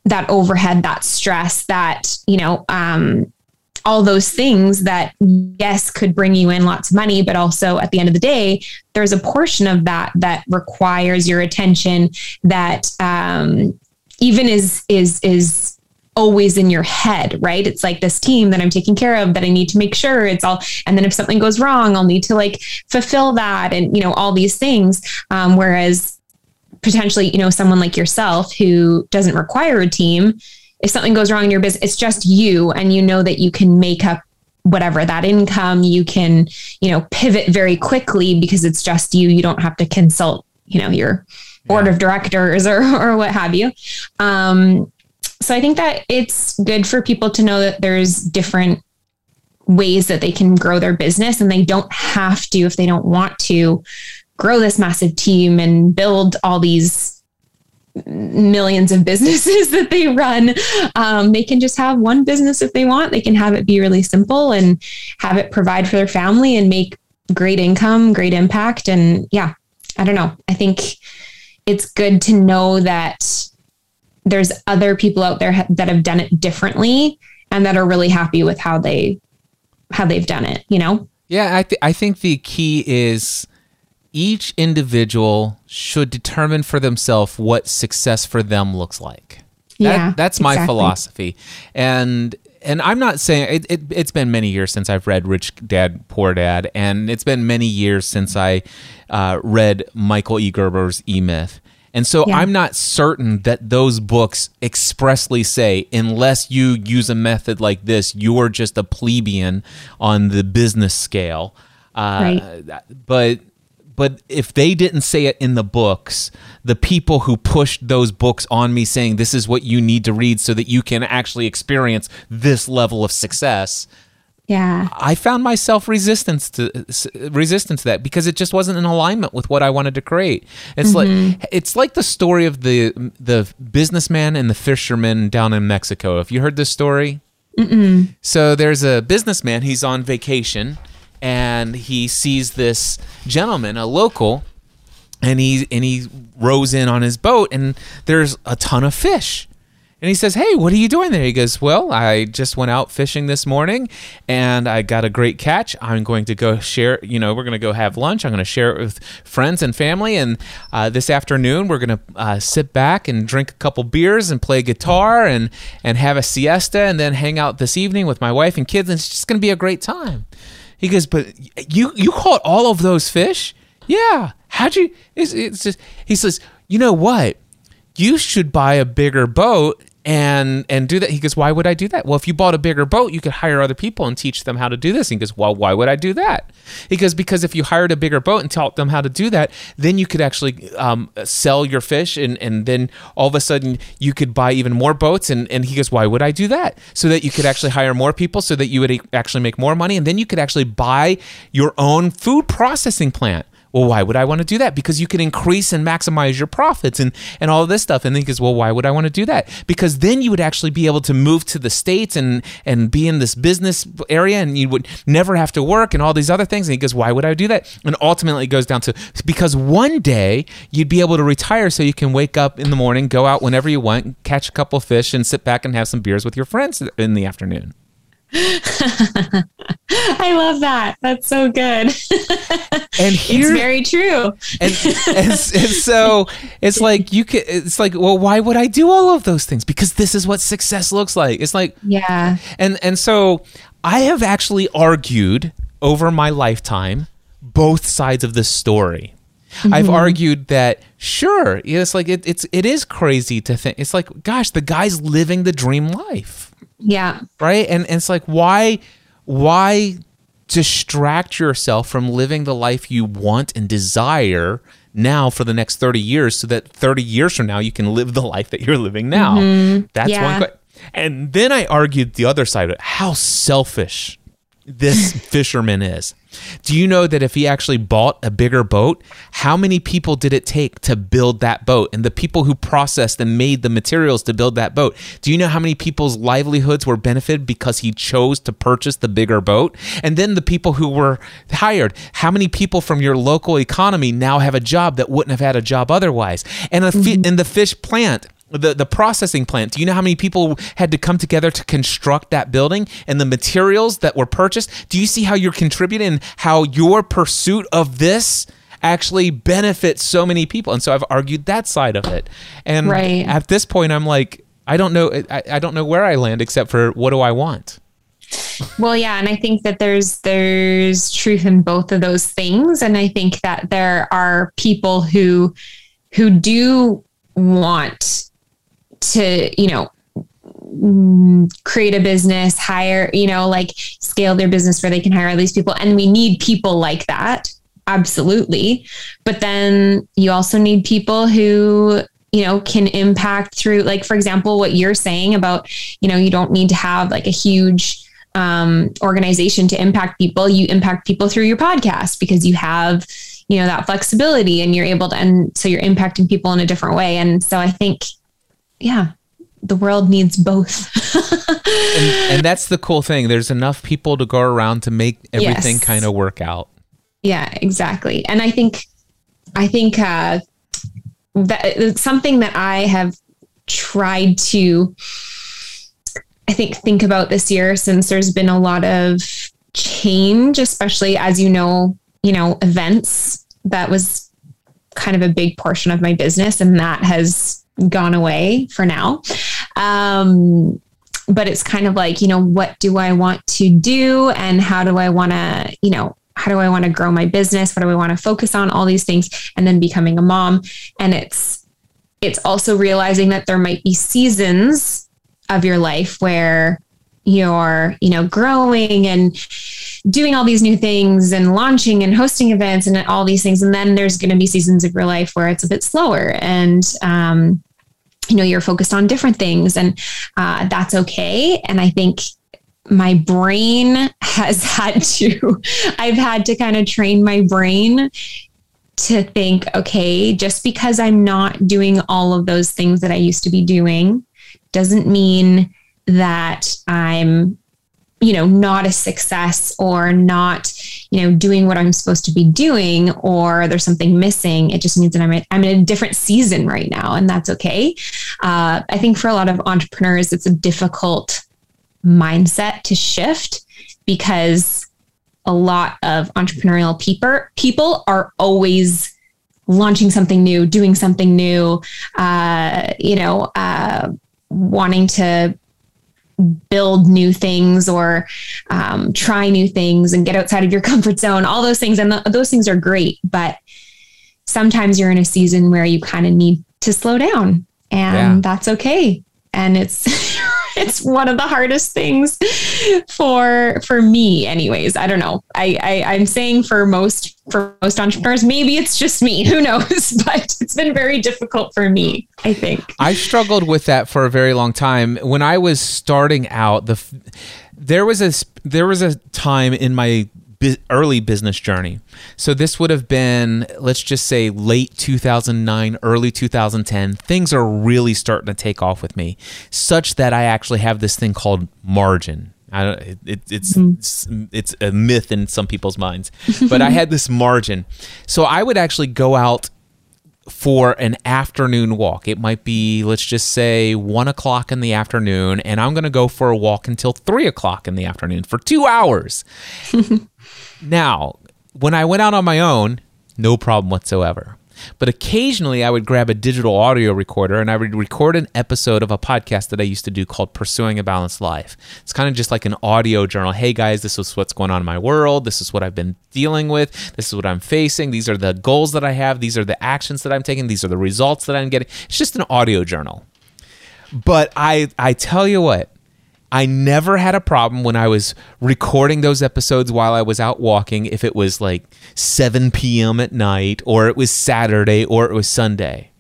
that overhead, that stress, that, you know, um, all those things that yes could bring you in lots of money but also at the end of the day there's a portion of that that requires your attention that um, even is is is always in your head right? It's like this team that i'm taking care of that i need to make sure it's all and then if something goes wrong i'll need to like fulfill that and you know all these things. Um, whereas potentially you know someone like yourself who doesn't require a team if something goes wrong in your business, it's just you and you know that you can make up whatever that income, you can, you know, pivot very quickly because it's just you. You don't have to consult, you know, your board of directors or or what have you. Um, so I think that it's good for people to know that there's different ways that they can grow their business and they don't have to if they don't want to grow this massive team and build all these millions of businesses that they run. Um, they can just have one business if they want. They can have it be really simple and have it provide for their family and make great income, great impact. And yeah, I don't know. I think it's good to know that there's other people out there ha- that have done it differently and that are really happy with how they how they've done it, you know? Yeah, I, th- I think the key is each individual should determine for themselves what success for them looks like. That- Yeah, that's my exactly. philosophy. And and I'm not saying it, it, it's been many years since I've read Rich Dad Poor Dad, and it's been many years since I uh, read Michael E. Gerber's E Myth. And so Yeah. I'm not certain that those books expressly say, unless you use a method like this, you're just a plebeian on the business scale. Uh, But but if they didn't say it in the books, the people who pushed those books on me saying this is what you need to read so that you can actually experience this level of success, Yeah. I found myself resistance to resistant to that because it just wasn't in alignment with what I wanted to create. It's like mm-hmm. it's like the story of the the businessman and the fisherman down in Mexico. Have you heard this story? So there's a businessman. He's on vacation, and he sees this gentleman, a local, and he and he rows in on his boat, and there's a ton of fish. And he says, "Hey, what are you doing there?" He goes, "Well, I just went out fishing this morning, and I got a great catch. I'm going to go share. You know, we're going to go have lunch. I'm going to share it with friends and family. And uh, this afternoon, we're going to uh, sit back and drink a couple beers and play guitar and and have a siesta, and then hang out this evening with my wife and kids. And it's just going to be a great time." He goes, "But you you caught all of those fish? Yeah. How'd you?" It's, it's just he says, "You know what? You should buy a bigger boat and and do that. He goes, why would I do that? Well, if you bought a bigger boat, you could hire other people and teach them how to do this. he goes, well, why would I do that? He goes, because if you hired a bigger boat and taught them how to do that, then you could actually um, sell your fish, and and then all of a sudden you could buy even more boats. And and he goes, why would I do that? So that you could actually hire more people, so that you would actually make more money, and then you could actually buy your own food processing plant. Well, why would I want to do that? Because you can increase and maximize your profits and, and all this stuff. And then he goes, well, why would I want to do that? Because then you would actually be able to move to the States and, and be in this business area and you would never have to work and all these other things. And he goes, why would I do that? And ultimately it goes down to because one day you'd be able to retire so you can wake up in the morning, go out whenever you want, catch a couple fish and sit back and have some beers with your friends in the afternoon. I love that. That's so good. and here, it's very true. And, and, and, so it's like you could. It's like, well, why would I do all of those things? Because this is what success looks like. It's like, yeah. And and so I have actually argued over my lifetime both sides of this story. Mm-hmm. I've argued that sure, it's like it, it's it is crazy to think. It's like, gosh, the guy's living the dream life. Yeah. Right. And, and it's like, why, why distract yourself from living the life you want and desire now for the next 30 years so that 30 years from now you can live the life that you're living now? Mm-hmm. That's yeah. one. And then I argued the other side of it how selfish this fisherman is. Do you know that if he actually bought a bigger boat, how many people did it take to build that boat? And the people who processed and made the materials to build that boat, do you know how many people's livelihoods were benefited because he chose to purchase the bigger boat? And then the people who were hired, how many people from your local economy now have a job that wouldn't have had a job otherwise? And, a fi- mm-hmm. and the fish plant, the the processing plant. Do you know how many people had to come together to construct that building and the materials that were purchased? Do you see how you're contributing and how your pursuit of this actually benefits so many people? And so I've argued that side of it. And right. at this point I'm like I don't know I, I don't know where I land except for what do I want? well yeah and i think that there's there's truth in both of those things and i think that there are people who who do want to, you know, create a business, hire, you know, like scale their business where they can hire these people. And we need people like that. Absolutely. But then you also need people who, you know, can impact through, like, for example, what you're saying about, you know, you don't need to have like a huge um, organization to impact people. You impact people through your podcast because you have, you know, that flexibility and you're able to, and so you're impacting people in a different way. And so I think yeah, the world needs both. and, and, that's the cool thing. There's enough people to go around to make everything yes. kind of work out. Yeah, exactly. And I think, I think uh, that it's something that I have tried to, I think, think about this year since there's been a lot of change, especially as you know, you know, events. That was kind of a big portion of my business, and that has gone away for now. Um, but it's kind of like, you know, what do I want to do and how do I want to, you know, how do I want to grow my business? What do I want to focus on? All these things, and then becoming a mom. And it's it's also realizing that there might be seasons of your life where you're, you know, growing and doing all these new things and launching and hosting events and all these things. And then there's going to be seasons of your life where it's a bit slower and, um, you know, you're focused on different things and uh, that's okay. And I think my brain has had to, I've had to kind of train my brain to think, okay, just because I'm not doing all of those things that I used to be doing doesn't mean that I'm you know not a success or not you know doing what i'm supposed to be doing or there's something missing it just means that i'm, i I'm in a different season right now and that's okay. Uh, i think for a lot of entrepreneurs it's a difficult mindset to shift because a lot of entrepreneurial people people are always launching something new doing something new uh, you know uh, wanting to build new things or um, try new things and get outside of your comfort zone, all those things. And th- those things are great. But sometimes you're in a season where you kind of need to slow down and yeah. that's okay. and it's it's one of the hardest things for for me anyways. I don't know. I, I i'm saying for most for most entrepreneurs maybe it's just me. Who knows? But it's been very difficult for me i think. I struggled with that for a very long time. When i was starting out the there was a there was a time in my early business journey. So this would have been, let's just say, late 2009, early 2010. Things are really starting to take off with me, such that I actually have this thing called margin. I don't, it, it's mm-hmm. it's it's a myth in some people's minds, but I had this margin. So I would actually go out for an afternoon walk. It might be, let's just say, one o'clock in the afternoon, and I'm going to go for a walk until three o'clock in the afternoon for two hours. now, when I went out on my own, no problem whatsoever. But occasionally I would grab a digital audio recorder and I would record an episode of a podcast that I used to do called Pursuing a Balanced Life. It's kind of just like an audio journal. Hey guys, this is what's going on in my world. This is what I've been dealing with. This is what I'm facing. These are the goals that I have. These are the actions that I'm taking. These are the results that I'm getting. It's just an audio journal. But I I tell you what, I never had a problem when I was recording those episodes while I was out walking, if it was like 7 p.m. at night, or it was Saturday, or it was Sunday.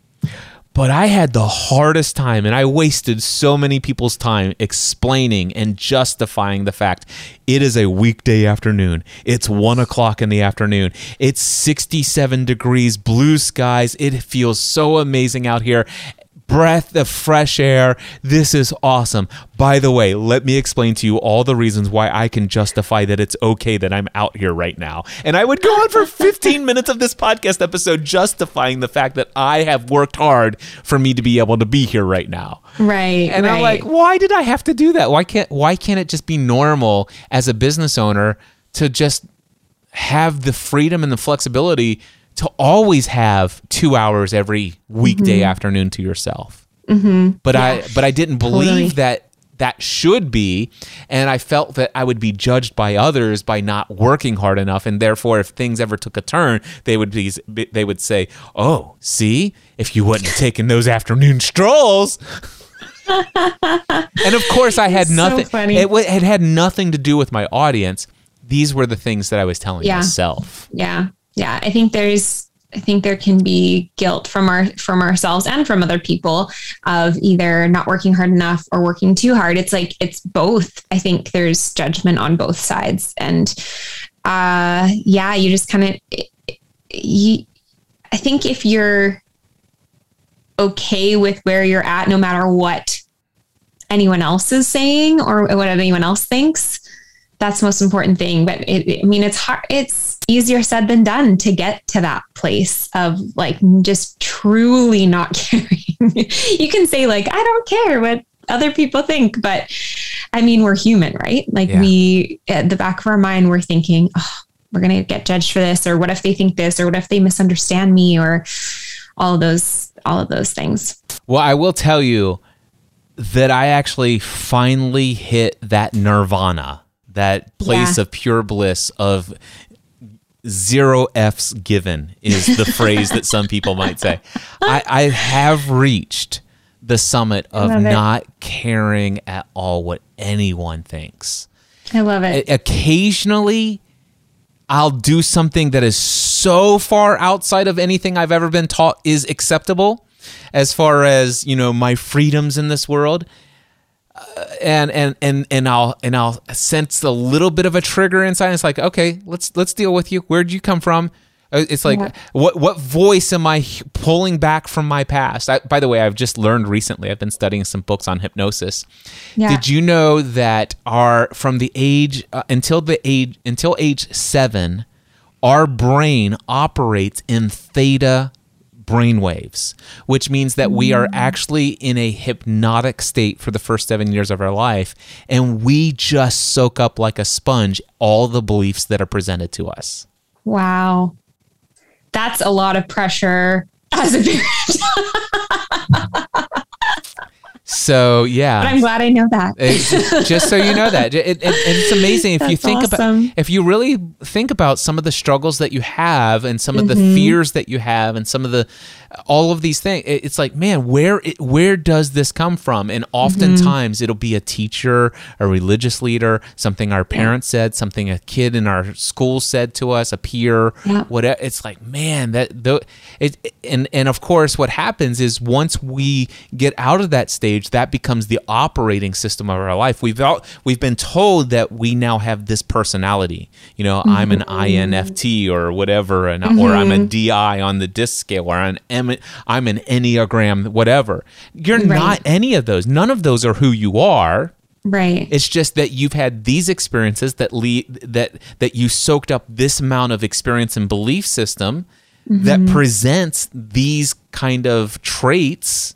But I had the hardest time, and I wasted so many people's time explaining and justifying the fact it is a weekday afternoon. It's one o'clock in the afternoon. It's 67 degrees, blue skies. It feels so amazing out here breath of fresh air. This is awesome. By the way, let me explain to you all the reasons why I can justify that it's okay that I'm out here right now. And I would go on for 15 minutes of this podcast episode justifying the fact that I have worked hard for me to be able to be here right now. Right. And right. I'm like, why did I have to do that? Why can't why can't it just be normal as a business owner to just have the freedom and the flexibility to always have two hours every weekday mm-hmm. afternoon to yourself. Mm-hmm. But yeah. I but I didn't believe totally. that that should be and i felt that i would be judged by others by not working hard enough and therefore if things ever took a turn they would be they would say oh see if you wouldn't have taken those afternoon strolls and of course i had nothing so it, it had nothing to do with my audience these were the things that i was telling yeah. myself yeah yeah, I think there's I think there can be guilt from our from ourselves and from other people of either not working hard enough or working too hard. It's like it's both. I think there's judgment on both sides, and uh, yeah, you just kind of you. I think if you're okay with where you're at, no matter what anyone else is saying or what anyone else thinks, that's the most important thing. But it, I mean, it's hard. It's easier said than done to get to that place of like just truly not caring. you can say like, I don't care what other people think, but I mean, we're human, right? Like yeah. we, at the back of our mind, we're thinking, oh, we're going to get judged for this, or what if they think this, or what if they misunderstand me, or all of those, all of those things. Well, I will tell you that I actually finally hit that nirvana that place yeah. of pure bliss of zero F's given is the phrase that some people might say. I, I have reached the summit of not caring at all what anyone thinks. I love it. Occasionally, I'll do something that is so far outside of anything I've ever been taught is acceptable as far as, you know, my freedoms in this world and and and and I'll and I'll sense a little bit of a trigger inside. It's like, okay, let's let's deal with you. Where'd you come from? Uh, it's like, yeah. what what voice am I pulling back from my past? I, by the way, I've just learned recently. I've been studying some books on hypnosis. Yeah. Did you know that our from the age uh, until the age until age seven, our brain operates in theta brainwaves, which means that we are mm. actually in a hypnotic state for the first seven years of our life. And we just soak up like a sponge all the beliefs that are presented to us. Wow. That's a lot of pressure as a parent. So yeah, but I'm glad I know that. just so you know that, it, it, it's amazing if you think awesome. about if you really think about some of the struggles that you have and some of mm-hmm. the fears that you have and some of the all of these things. It's like, man, where where does this come from? And oftentimes mm-hmm. it'll be a teacher, a religious leader, something our parents yeah. said, something a kid in our school said to us, a peer, yeah. whatever. It's like, man, that the it and and of course, what happens is once we get out of that stage, that becomes the operating system of our life. We've all, we've been told that we now have this personality. You know, mm-hmm. I'm an INFT or whatever, and mm-hmm. or I'm a mm-hmm. DI on the DISC scale, or an M I'm I'm an Enneagram, whatever. You're right. not any of those. None of those are who you are. Right. It's just that you've had these experiences that lead that that you soaked up this amount of experience and belief system mm-hmm. that presents these kind of traits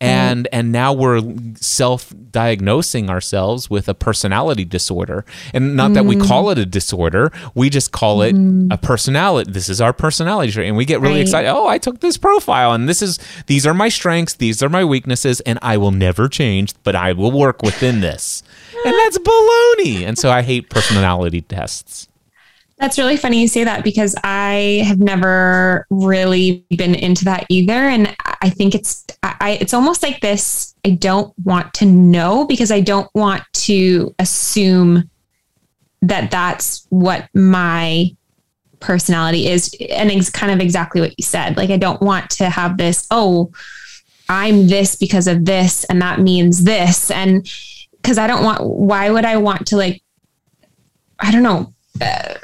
and mm. and now we're self-diagnosing ourselves with a personality disorder and not mm. that we call it a disorder we just call it mm. a personality this is our personality trait and we get really right. excited oh i took this profile and this is these are my strengths these are my weaknesses and i will never change but i will work within this and that's baloney and so i hate personality tests that's really funny you say that because I have never really been into that either. And I think it's I it's almost like this I don't want to know because I don't want to assume that that's what my personality is and it's kind of exactly what you said. Like I don't want to have this, oh, I'm this because of this and that means this and because I don't want why would I want to like I don't know uh,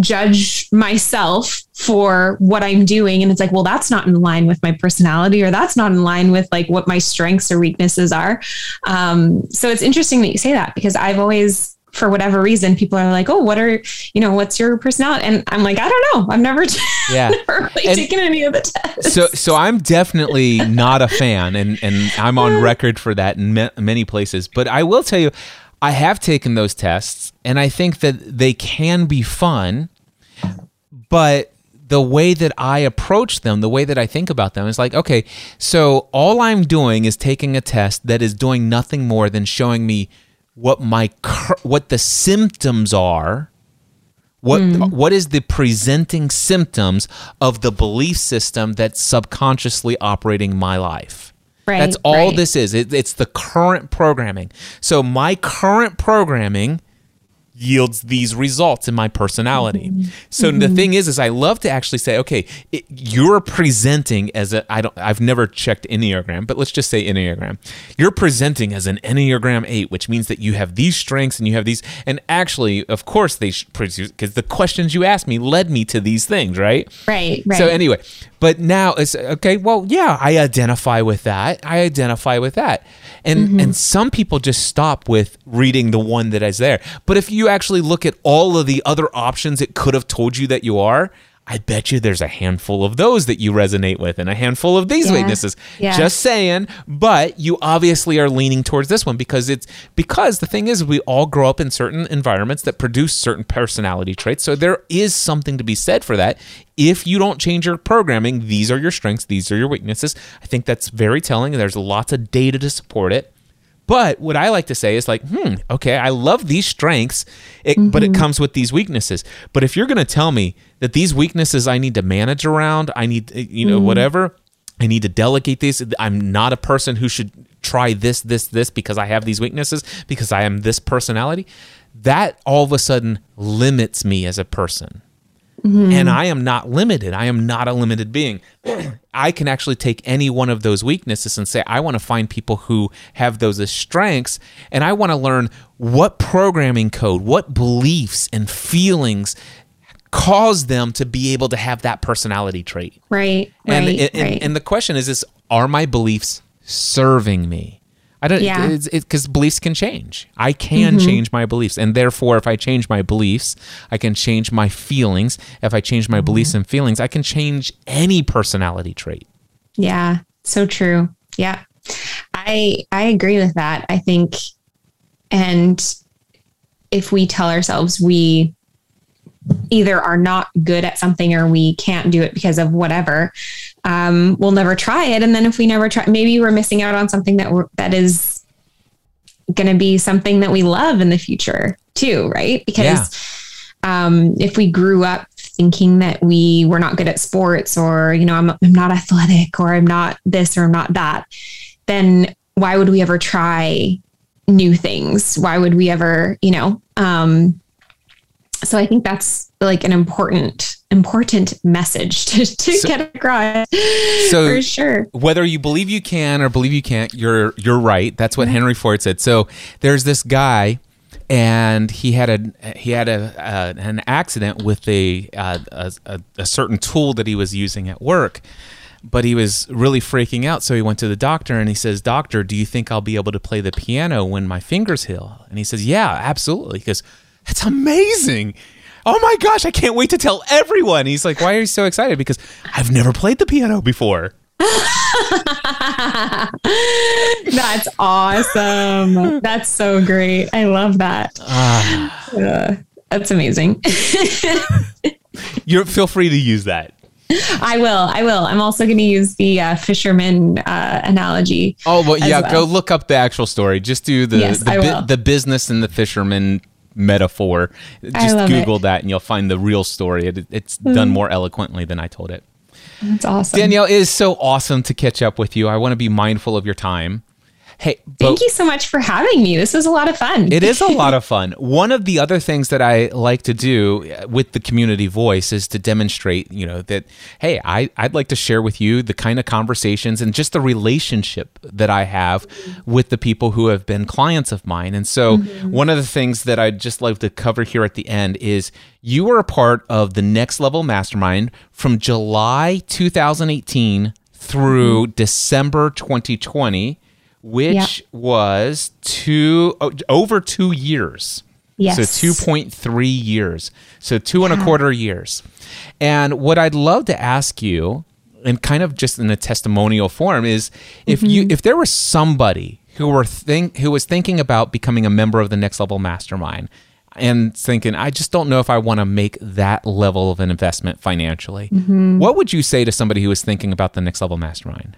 judge myself for what I'm doing. And it's like, well, that's not in line with my personality or that's not in line with like what my strengths or weaknesses are. Um, so it's interesting that you say that because I've always, for whatever reason, people are like, oh, what are, you know, what's your personality? And I'm like, I don't know. I've never, yeah. never really and taken any of the tests. So, so I'm definitely not a fan and, and I'm on record for that in many places, but I will tell you, I have taken those tests and I think that they can be fun, but the way that I approach them, the way that I think about them is like, okay, so all I'm doing is taking a test that is doing nothing more than showing me what my what the symptoms are what mm. what is the presenting symptoms of the belief system that's subconsciously operating my life Right, That's all right. this is. It, it's the current programming. So my current programming yields these results in my personality. Mm-hmm. So mm-hmm. the thing is, is I love to actually say, okay, it, you're presenting as a, I don't, I've never checked Enneagram, but let's just say Enneagram. You're presenting as an Enneagram eight, which means that you have these strengths and you have these, and actually, of course, they produce because the questions you asked me led me to these things, right? Right. Right. So anyway, but now it's okay. Well, yeah, I identify with that. I identify with that and mm-hmm. and some people just stop with reading the one that is there but if you actually look at all of the other options it could have told you that you are I bet you there's a handful of those that you resonate with and a handful of these yeah. weaknesses. Yeah. Just saying, but you obviously are leaning towards this one because it's because the thing is we all grow up in certain environments that produce certain personality traits. So there is something to be said for that. If you don't change your programming, these are your strengths, these are your weaknesses. I think that's very telling. And there's lots of data to support it. But what I like to say is like, hmm, okay, I love these strengths, it, mm-hmm. but it mm-hmm. comes with these weaknesses. But if you're going to tell me that these weaknesses I need to manage around, I need, eh, you know, mm-hmm. whatever, I need to delegate these. I'm not a person who should try this, this, this because I have these weaknesses, because I am this personality. That all of a sudden limits me as a person. Mm-hmm. And I am not limited. I am not a limited being. I can actually take any one of those weaknesses and say, I want to find people who have those as strengths. And I want to learn what programming code, what beliefs and feelings cause them to be able to have that personality trait. Right. And, right, and, right. and the question is, is are my beliefs serving me? I don't yeah. because beliefs can change. I can mm-hmm. change my beliefs, and therefore, if I change my beliefs, I can change my feelings. If I change my mm-hmm. beliefs and feelings, I can change any personality trait. Yeah, so true. Yeah, I I agree with that. I think, and if we tell ourselves we either are not good at something or we can't do it because of whatever um, we'll never try it. And then if we never try, maybe we're missing out on something that that is going to be something that we love in the future too, right? Because yeah. um, if we grew up thinking that we were not good at sports or, you know, I'm, I'm not athletic or I'm not this or I'm not that, then why would we ever try new things? Why would we ever, you know? Um, so I think that's like an important important message to, to so, get across so for sure. whether you believe you can or believe you can't you're you're right. That's what mm-hmm. henry ford said. So there's this guy and he had a he had a, a an accident with a, a, a a certain tool that he was using at work but he was really freaking out. So he went to the doctor and he says doctor do you think i'll be able to play the piano when my fingers heal? And he says yeah absolutely. Because that's amazing oh my gosh, I can't wait to tell everyone. He's like, why are you so excited? Because I've never played the piano before. That's awesome. That's so great. I love that. Uh, that's amazing. you feel free to use that. I will. I will. I'm also going to use the uh, fisherman uh, analogy. Oh well, yeah. Well. Go look up the actual story. Just do the yes, the, bu- the business and the fisherman metaphor. Just Google it. that and you'll find the real story. It, it's mm. done more eloquently than I told it. That's awesome. Danielle, it is so awesome to catch up with you. I want to be mindful of your time. Hey, thank you so much for having me. This was a lot of fun. It is a lot of fun. One of the other things that I like to do uh, with the community voice is to demonstrate, you know, that hey, I I'd like to share with you the kind of conversations and just the relationship that I have with the people who have been clients of mine. And so, mm-hmm. one of the things that I'd just like to cover here at the end is you were a part of the Next Level Mastermind from July 2018 through mm-hmm. December 2020 which was two over two years. Yes. So 2.3 years. So two and a quarter years. And what I'd love to ask you, and kind of just in a testimonial form, is if mm-hmm. you if there was somebody who were think who was thinking about becoming a member of the next level mastermind and thinking, I just don't know if I want to make that level of an investment financially. Mm-hmm. What would you say to somebody who is thinking about the next level mastermind?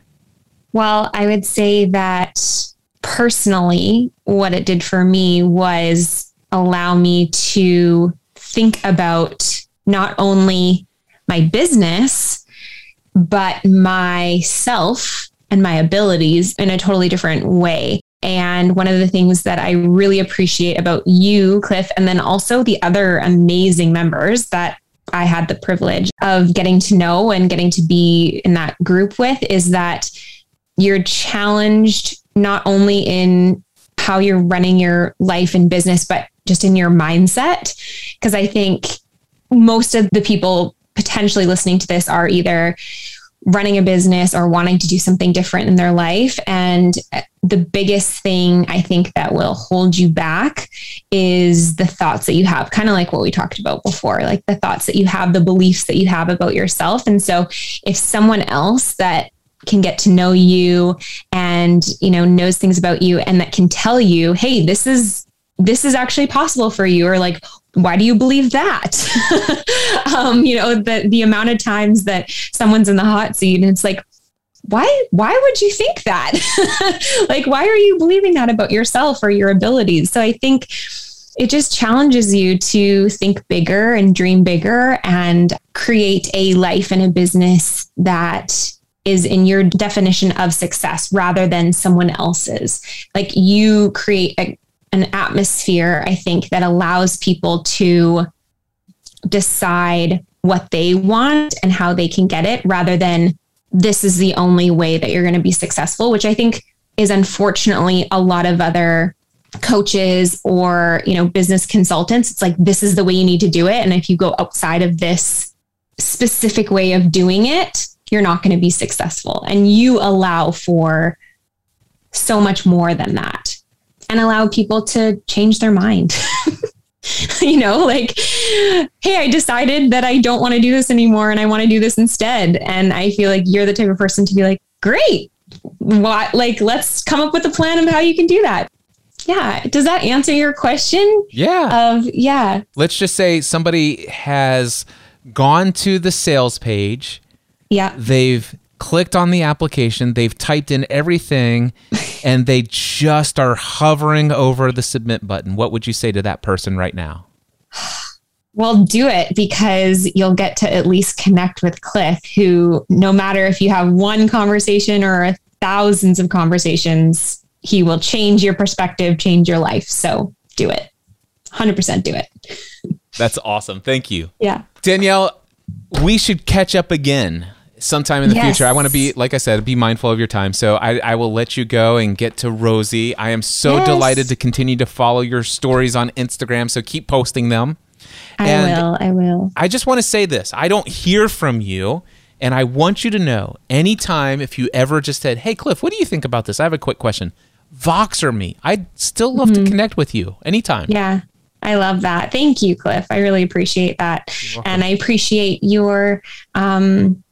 Well, I would say that personally, what it did for me was allow me to think about not only my business, but myself and my abilities in a totally different way. And one of the things that I really appreciate about you, Cliff, and then also the other amazing members that I had the privilege of getting to know and getting to be in that group with is that you're challenged not only in how you're running your life and business, but just in your mindset. Because I think most of the people potentially listening to this are either running a business or wanting to do something different in their life. And uh, the biggest thing I think that will hold you back is the thoughts that you have, kind of like what we talked about before, like the thoughts that you have, the beliefs that you have about yourself. And so if someone else that can get to know you and you know knows things about you and that can tell you hey this is this is actually possible for you or like why do you believe that? Um you know the the amount of times that someone's in the hot seat and it's like why why would you think that? Like why are you believing that about yourself or your abilities? So i think it just challenges you to think bigger and dream bigger and create a life and a business that is in your definition of success rather than someone else's. Like you create a, an atmosphere, I think, that allows people to decide what they want and how they can get it rather than this is the only way that you're going to be successful, which I think is unfortunately a lot of other coaches or you know business consultants it's like this is the way you need to do it and if you go outside of this specific way of doing it you're not going to be successful. And you allow for so much more than that and allow people to change their mind. you know, like, hey, I decided that I don't want to do this anymore and I want to do this instead. And I feel like you're the type of person to be like, great. What, like, let's come up with a plan of how you can do that. Yeah. Does that answer your question? Yeah. Of, yeah. Let's just say somebody has gone to the sales page yeah. They've clicked on the application, they've typed in everything, and they just are hovering over the submit button. What would you say to that person right now? Well, do it because you'll get to at least connect with Cliff, who, no matter if you have one conversation or thousands of conversations, he will change your perspective, change your life. So do it. 100% do it. That's awesome. Thank you. Yeah. Danielle, we should catch up again sometime in the yes. future. I want to be, like I said, be mindful of your time. So I, I will let you go and get to Rosie. I am so yes. delighted to continue to follow your stories on Instagram. So keep posting them. I and will. I will. I just want to say this I don't hear from you. And I want you to know anytime if you ever just said, Hey, Cliff, what do you think about this? I have a quick question. Voxer me. I'd still love mm-hmm. to connect with you anytime. Yeah. I love that. Thank you, Cliff. I really appreciate that. And I appreciate your, um,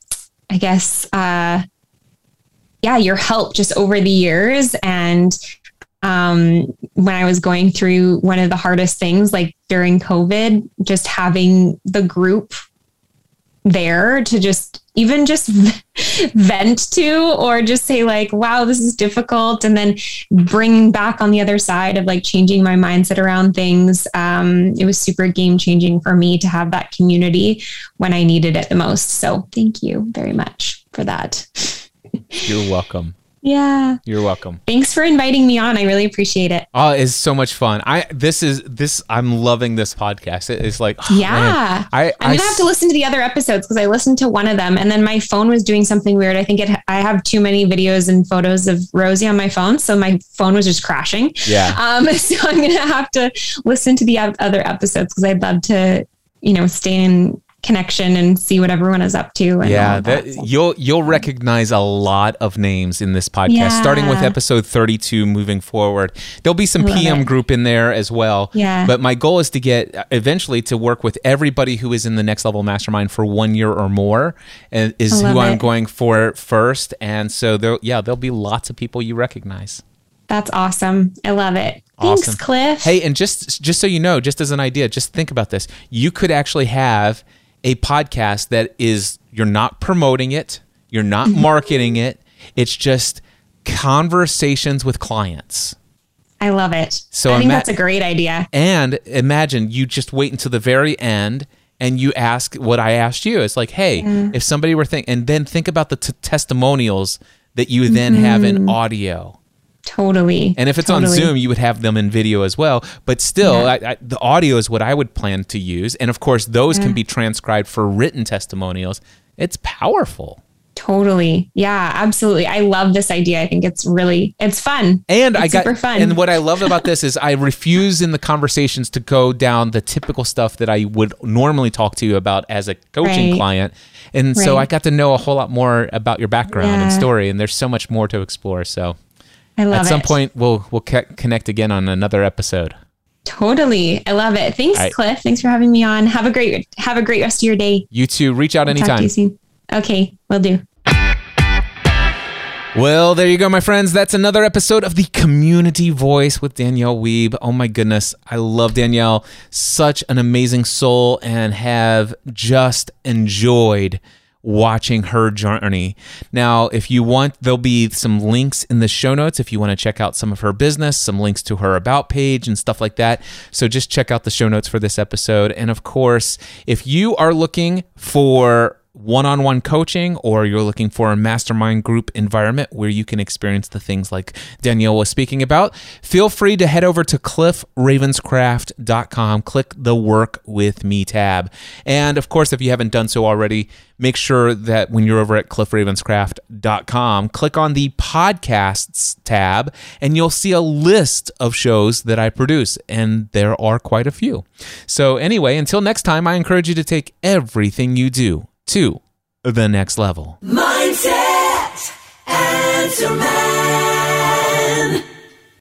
I guess, uh, yeah, your help just over the years. And um, when I was going through one of the hardest things, like during COVID, just having the group there to just even just vent to or just say like wow this is difficult and then bring back on the other side of like changing my mindset around things. Um, it was super game changing for me to have that community when i needed it the most. So thank you very much for that. You're welcome yeah. You're welcome. Thanks for inviting me on. I really appreciate it. Oh, it's so much fun. I this is this I'm loving this podcast. It is like oh, Yeah. Man. I I'm gonna have to listen to the other episodes because I listened to one of them and then my phone was doing something weird. I think it I have too many videos and photos of Rosie on my phone. So my phone was just crashing. Yeah. Um so I'm gonna have to listen to the other episodes because I'd love to, you know, stay in connection and see what everyone is up to. yeah, that, that. you'll you'll recognize a lot of names in this podcast, yeah. starting with episode 32 moving forward. There'll be some PM it. group in there as well. Yeah. But my goal is to get uh, eventually to work with everybody who is in the next level mastermind for one year or more, and is who I'm going for first. And so there, yeah, there'll be lots of people you recognize. That's awesome. I love it. Awesome. Thanks, Cliff. Hey, and just just so you know, just as an idea, just think about this. You could actually have a podcast that is you're not promoting it, you're not marketing it. It's just conversations with clients. I love it. So I think ima- that's a great idea. And imagine you just wait until the very end and you ask what I asked you. It's like, hey, yeah. if somebody were thinking, and then think about the t- testimonials that you then mm-hmm. have in mm-hmm. audio. Totally. And if it's totally. on Zoom, you would have them in video as well. But still, yeah. I, I, the audio is what I would plan to use. And of course, those yeah. can mm. be transcribed for written testimonials. It's powerful. Totally. Yeah, absolutely. I love this idea. I think it's really it's fun. And it's I got super fun. And what I love about this is I refuse in the conversations to go down the typical stuff that I would normally talk to you about as a coaching right. client. And right. so I got to know a whole lot more about your background yeah. and story and there's so much more to explore. So I love At some it. point, we'll we'll connect again on another episode. Totally, I love it. Thanks, right. Cliff. Thanks for having me on. Have a great have a great rest of your day. You too. Reach out anytime. Okay, we'll do. Well, there you go, my friends. That's another episode of the Community Voice with Danielle Wiebe. Oh my goodness, I love Danielle. Such an amazing soul, and have just enjoyed watching her journey. Now, if you want, there'll be some links in the show notes if you want to check out some of her business, some links to her about page and stuff like that. So just check out the show notes for this episode. And of course, if you are looking for one on one coaching or you're looking for a mastermind group environment where you can experience the things like Danielle was speaking about, feel free to head over to cliffravenscraft.com, click the Work With Me tab. And of course, if you haven't done so already, make sure that when you're over at cliffravenscraft.com, click on the podcasts tab and you'll see a list of shows that I produce. And there are quite a few. So, anyway, until next time, I encourage you to take everything you do to the next level. Mindset.